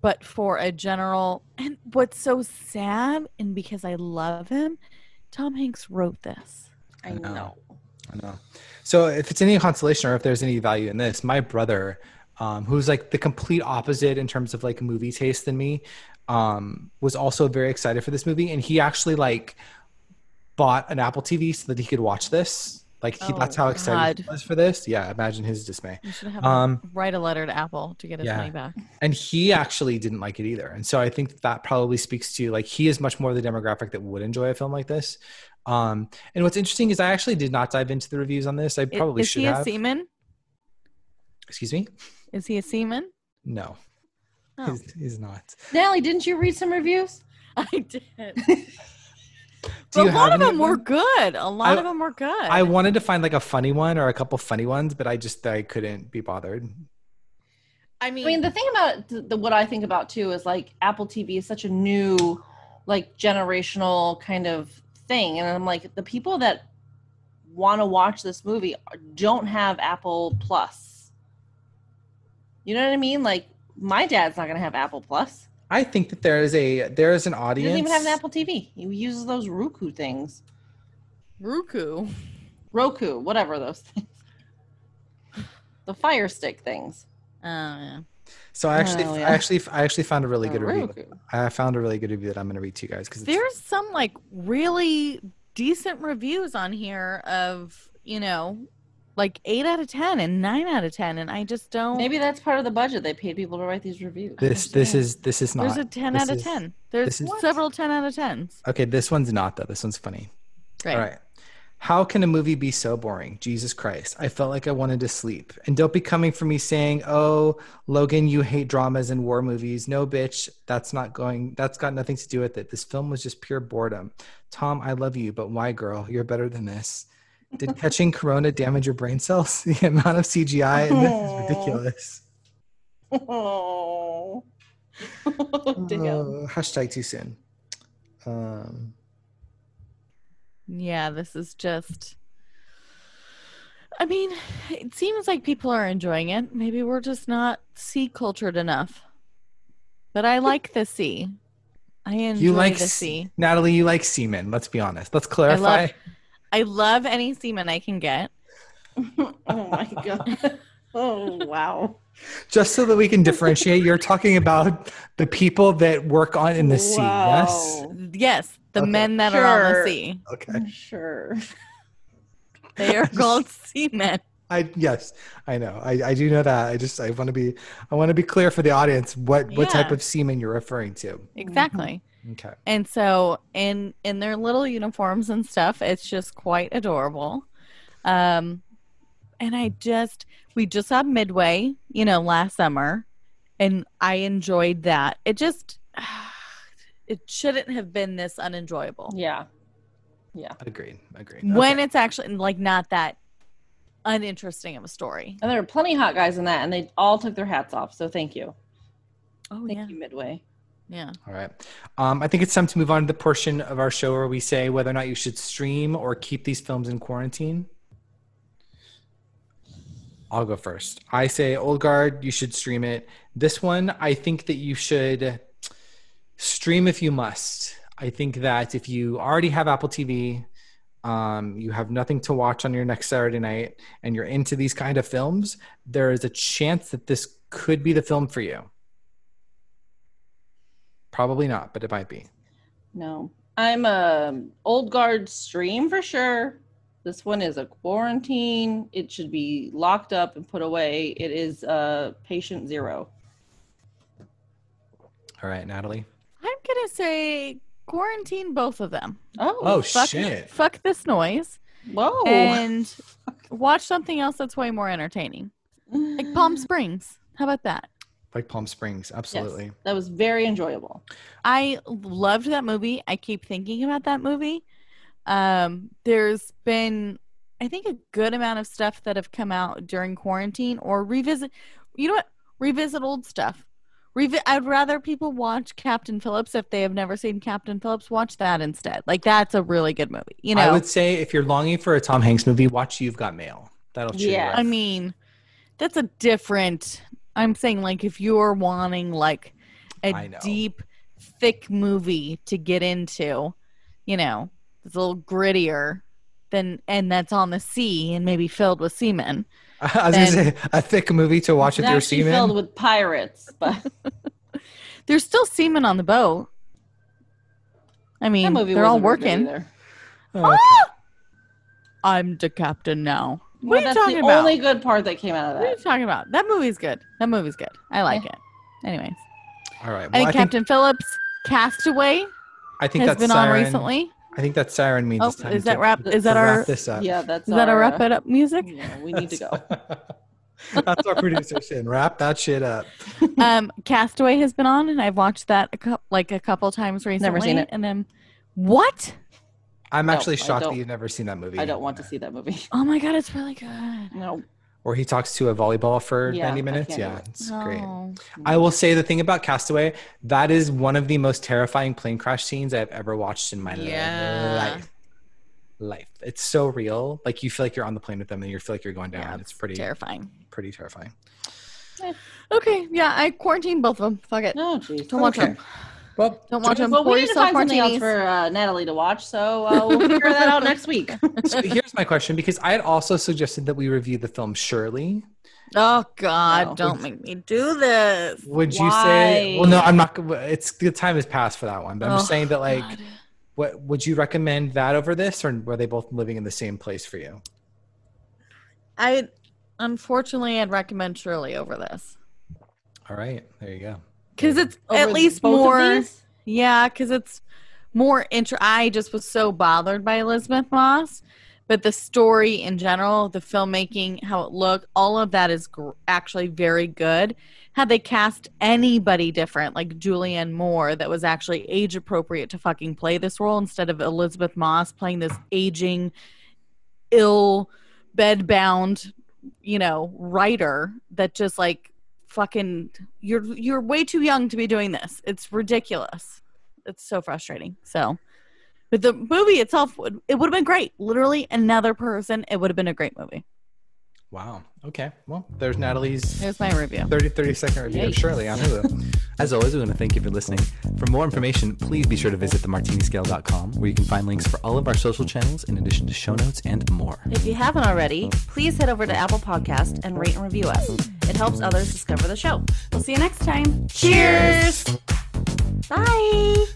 Speaker 1: but for a general and what's so sad and because I love him, Tom Hanks wrote this.
Speaker 4: I
Speaker 3: I know.
Speaker 4: know.
Speaker 3: I know. So if it's any consolation or if there's any value in this, my brother, um, who's like the complete opposite in terms of like movie taste than me, um, was also very excited for this movie, and he actually like bought an Apple TV so that he could watch this. Like he,
Speaker 1: Oh,
Speaker 3: that's how excited he was for this. Yeah, imagine his dismay.
Speaker 1: You should have
Speaker 3: Um,
Speaker 1: write a letter to Apple to get his
Speaker 3: yeah.
Speaker 1: money back.
Speaker 3: and he actually didn't like it either and so i think that probably speaks to like he is much more the demographic that would enjoy a film like this um and what's interesting is i actually did not dive into the reviews on this i
Speaker 1: I-
Speaker 3: probably
Speaker 1: is
Speaker 3: should Is
Speaker 1: he a
Speaker 3: have
Speaker 1: seaman?
Speaker 3: excuse me
Speaker 1: Is he a seaman?
Speaker 3: no
Speaker 1: Oh.
Speaker 3: he's, he's not
Speaker 4: Natalie, didn't you read some reviews?
Speaker 1: I did.
Speaker 3: Do you
Speaker 1: a lot
Speaker 3: have
Speaker 1: of them were good. A lot
Speaker 3: I-
Speaker 1: of them were good.
Speaker 3: i wanted to find like a funny one or a couple funny ones but i just i couldn't be bothered
Speaker 1: I mean,
Speaker 4: I mean, the thing about the, the what I think about too is like Apple TV is such a new, like generational kind of thing, and I'm like the people that want to watch this movie don't have Apple Plus. You know what I mean? Like my dad's not gonna have Apple Plus.
Speaker 3: I think that there is a there is an
Speaker 4: He
Speaker 3: audience
Speaker 4: doesn't even have an Apple TV. He uses those Roku things,
Speaker 1: Roku.
Speaker 4: Roku, whatever those things, the Fire Stick things.
Speaker 1: Oh, yeah.
Speaker 3: so i actually
Speaker 4: Oh,
Speaker 3: i actually i actually found a really good review
Speaker 4: Roku.
Speaker 3: i found a really good review that i'm going to read to you guys because
Speaker 1: There's some like really decent reviews on here of, you know, like 8 out of 10 and 9 out of 10 and I just don't
Speaker 4: Maybe that's part of the budget. They paid people to write these reviews.
Speaker 3: this this is this is not
Speaker 1: There's a 10 out of
Speaker 3: is-
Speaker 1: 10. There's
Speaker 3: is-
Speaker 1: several 10 out of 10s.
Speaker 3: Okay, this one's not though. This one's funny.
Speaker 1: Right.
Speaker 3: All right. How can a movie be so boring? Jesus Christ. I felt like I wanted to sleep. And don't be coming for me saying, "Oh, Logan, you hate dramas and war movies." No, bitch, that's not going that's got nothing to do with it. This film was just pure boredom. Tom, I love you, but why, girl? You're better than this. Did catching corona damage your brain cells? The amount of CGI in this is ridiculous.
Speaker 4: Oh. Damn.
Speaker 3: Uh, hashtag too soon. Um,
Speaker 1: Yeah, this is just. I mean, it seems like people are enjoying it. Maybe we're just not sea cultured enough. But I like the sea. I enjoy
Speaker 3: you like
Speaker 1: the sea.
Speaker 3: Natalie, you like semen. Let's be honest. Let's clarify.
Speaker 1: I love any semen I can get.
Speaker 4: oh my god. Oh wow.
Speaker 3: Just so that we can differentiate, you're talking about the people that work on in the sea. Yes.
Speaker 1: Yes, the
Speaker 3: Okay.
Speaker 1: men that are on the sea.
Speaker 3: Okay.
Speaker 4: Sure.
Speaker 1: They are called seamen.
Speaker 3: I yes, I know. I, I do know that. I just I want to be I want to be clear for the audience what what type of semen you're referring to.
Speaker 1: Exactly.
Speaker 3: Okay.
Speaker 1: And so in in their little uniforms and stuff, it's just quite adorable. Um and I just we just saw Midway, you know, last summer and I enjoyed that. It just it shouldn't have been this unenjoyable.
Speaker 4: Yeah. Yeah.
Speaker 3: Agreed. Agreed.
Speaker 1: When
Speaker 3: Okay.
Speaker 1: it's actually like not that uninteresting of a story.
Speaker 4: And there were plenty of hot guys in that, and they all took their hats off. So thank you.
Speaker 1: Oh
Speaker 4: Thank
Speaker 1: yeah.
Speaker 4: you, Midway.
Speaker 1: Yeah.
Speaker 3: All right. Um, I think it's time to move on to the portion of our show where we say whether or not you should stream or keep these films in quarantine. I'll go first. I say Old Guard, you should stream it. This one, I think that you should stream if you must. I think that if you already have Apple TV, um, you have nothing to watch on your next Saturday night, and you're into these kind of films, there is a chance that this could be the film for you. Probably not, but it might be.
Speaker 4: No, I'm a old guard stream for sure. This one is a quarantine. It should be locked up and put away. It is uh, patient zero.
Speaker 3: All right, Natalie.
Speaker 1: I'm gonna say quarantine both of them.
Speaker 4: Oh,
Speaker 3: Oh
Speaker 1: Fuck,
Speaker 3: shit!
Speaker 1: fuck this noise
Speaker 4: whoa!
Speaker 1: and watch something else that's way more entertaining, like Palm Springs. How about that?
Speaker 3: Like Palm Springs, absolutely.
Speaker 4: Yes, that was very enjoyable.
Speaker 1: I loved that movie. I keep thinking about that movie. Um, there's been, I think, a good amount of stuff that have come out during quarantine or revisit. You know what? Revisit old stuff. Revi- I'd rather people watch Captain Phillips if they have never seen Captain Phillips. Watch that instead. Like that's a really good movie. You know,
Speaker 3: I would say if you're longing for a Tom Hanks movie, watch You've Got Mail. That'll cheer
Speaker 4: Yeah.
Speaker 3: you up.
Speaker 1: I mean, that's a different. I'm saying like if you're wanting like a deep, thick movie to get into, you know, it's a little grittier than and that's on the sea and maybe filled with semen.
Speaker 3: I was gonna say a thick movie to watch
Speaker 4: It's
Speaker 3: with your
Speaker 4: actually
Speaker 3: semen.
Speaker 4: filled with pirates, but
Speaker 1: There's still semen on the boat. I mean,
Speaker 4: movie
Speaker 1: they're all working.
Speaker 3: Oh, okay. Ah!
Speaker 1: I'm the captain now. What
Speaker 4: Well,
Speaker 1: are you talking about?
Speaker 4: that's
Speaker 1: talking
Speaker 4: the
Speaker 1: about?
Speaker 4: only good part that came out of that.
Speaker 1: What are you talking about? That movie's good. That movie's good. I like it. Anyways,
Speaker 3: All right.
Speaker 1: I
Speaker 3: Well,
Speaker 1: think
Speaker 3: I think
Speaker 1: Captain Phillips Castaway
Speaker 3: I think
Speaker 1: has
Speaker 3: that's
Speaker 1: been
Speaker 3: siren.
Speaker 1: on recently.
Speaker 3: I think that siren means
Speaker 1: Oh,
Speaker 3: it's time
Speaker 1: is that
Speaker 3: to,
Speaker 1: wrap? Is that our? Is
Speaker 3: this up.
Speaker 4: Yeah, that's
Speaker 1: that our
Speaker 4: our,
Speaker 1: wrap
Speaker 4: uh,
Speaker 1: it up music?
Speaker 4: Yeah, we need to go.
Speaker 3: That's our producer saying, wrap that shit up.
Speaker 1: um, Castaway has been on, and I've watched that a cou- like a couple times recently.
Speaker 4: Never seen it.
Speaker 1: And then, what?
Speaker 3: I'm
Speaker 4: No,
Speaker 3: actually shocked that you've never seen that movie.
Speaker 4: I don't want to see that movie.
Speaker 1: Oh my god, it's really good.
Speaker 4: No.
Speaker 3: Or he talks to a volleyball for
Speaker 4: Yeah,
Speaker 3: 90 minutes. Yeah,
Speaker 4: it.
Speaker 3: it's great.
Speaker 1: Oh.
Speaker 3: I will say the thing about Castaway, that is one of the most terrifying plane crash scenes I've ever watched in my
Speaker 1: Yeah.
Speaker 3: life. Life. It's so real. Like you feel like you're on the plane with them and you feel like you're going down.
Speaker 1: Yeah,
Speaker 3: it's pretty
Speaker 1: terrifying.
Speaker 3: pretty terrifying. Eh.
Speaker 1: Okay, yeah, I quarantined both of them. Fuck it.
Speaker 4: No, jeez.
Speaker 1: Don't watch
Speaker 3: Okay.
Speaker 1: them.
Speaker 3: Well,
Speaker 1: Don't watch them.
Speaker 4: Well,
Speaker 1: Pour
Speaker 4: we need to find something else for uh, Natalie to watch, so uh, we'll figure that out next week.
Speaker 3: so here's my question because I had also suggested that we review the film Shirley.
Speaker 1: Oh God!
Speaker 4: No.
Speaker 1: Don't make me do this.
Speaker 3: Would you say? Well, no, I'm not. It's the time has passed for that one, but I'm just
Speaker 1: Oh,
Speaker 3: saying that like,
Speaker 1: God.
Speaker 3: what would you recommend that over this, or were they both living in the same place for you?
Speaker 1: I unfortunately I'd recommend Shirley over this
Speaker 3: All right, there you go.
Speaker 1: Because it's
Speaker 4: Over
Speaker 1: at least more. Yeah, because it's more intro. I just was so bothered by Elisabeth Moss, but the story in general, the filmmaking, how it looked, all of that is gr- actually very good. Had they cast anybody different, like Julianne Moore, that was actually age appropriate to fucking play this role instead of Elisabeth Moss playing this aging, ill, bedbound, you know, writer that just like fucking you're you're way too young to be doing this. It's ridiculous. It's so frustrating. So, but the movie itself would it would have been great. Literally another person, it would have been a great movie.
Speaker 3: Wow. Okay. Well, there's Natalie's
Speaker 1: Here's my review.
Speaker 3: 30, 30 second review of
Speaker 4: Yikes.
Speaker 3: Shirley on Hulu. As always, we want to thank you for listening. For more information, please be sure to visit themartiniscale.com where you can find links for all of our social channels in addition to show notes and more.
Speaker 2: If you haven't already, please head over to Apple Podcast and rate and review us. It helps others discover the show.
Speaker 1: We'll see you next time.
Speaker 2: Cheers! Bye!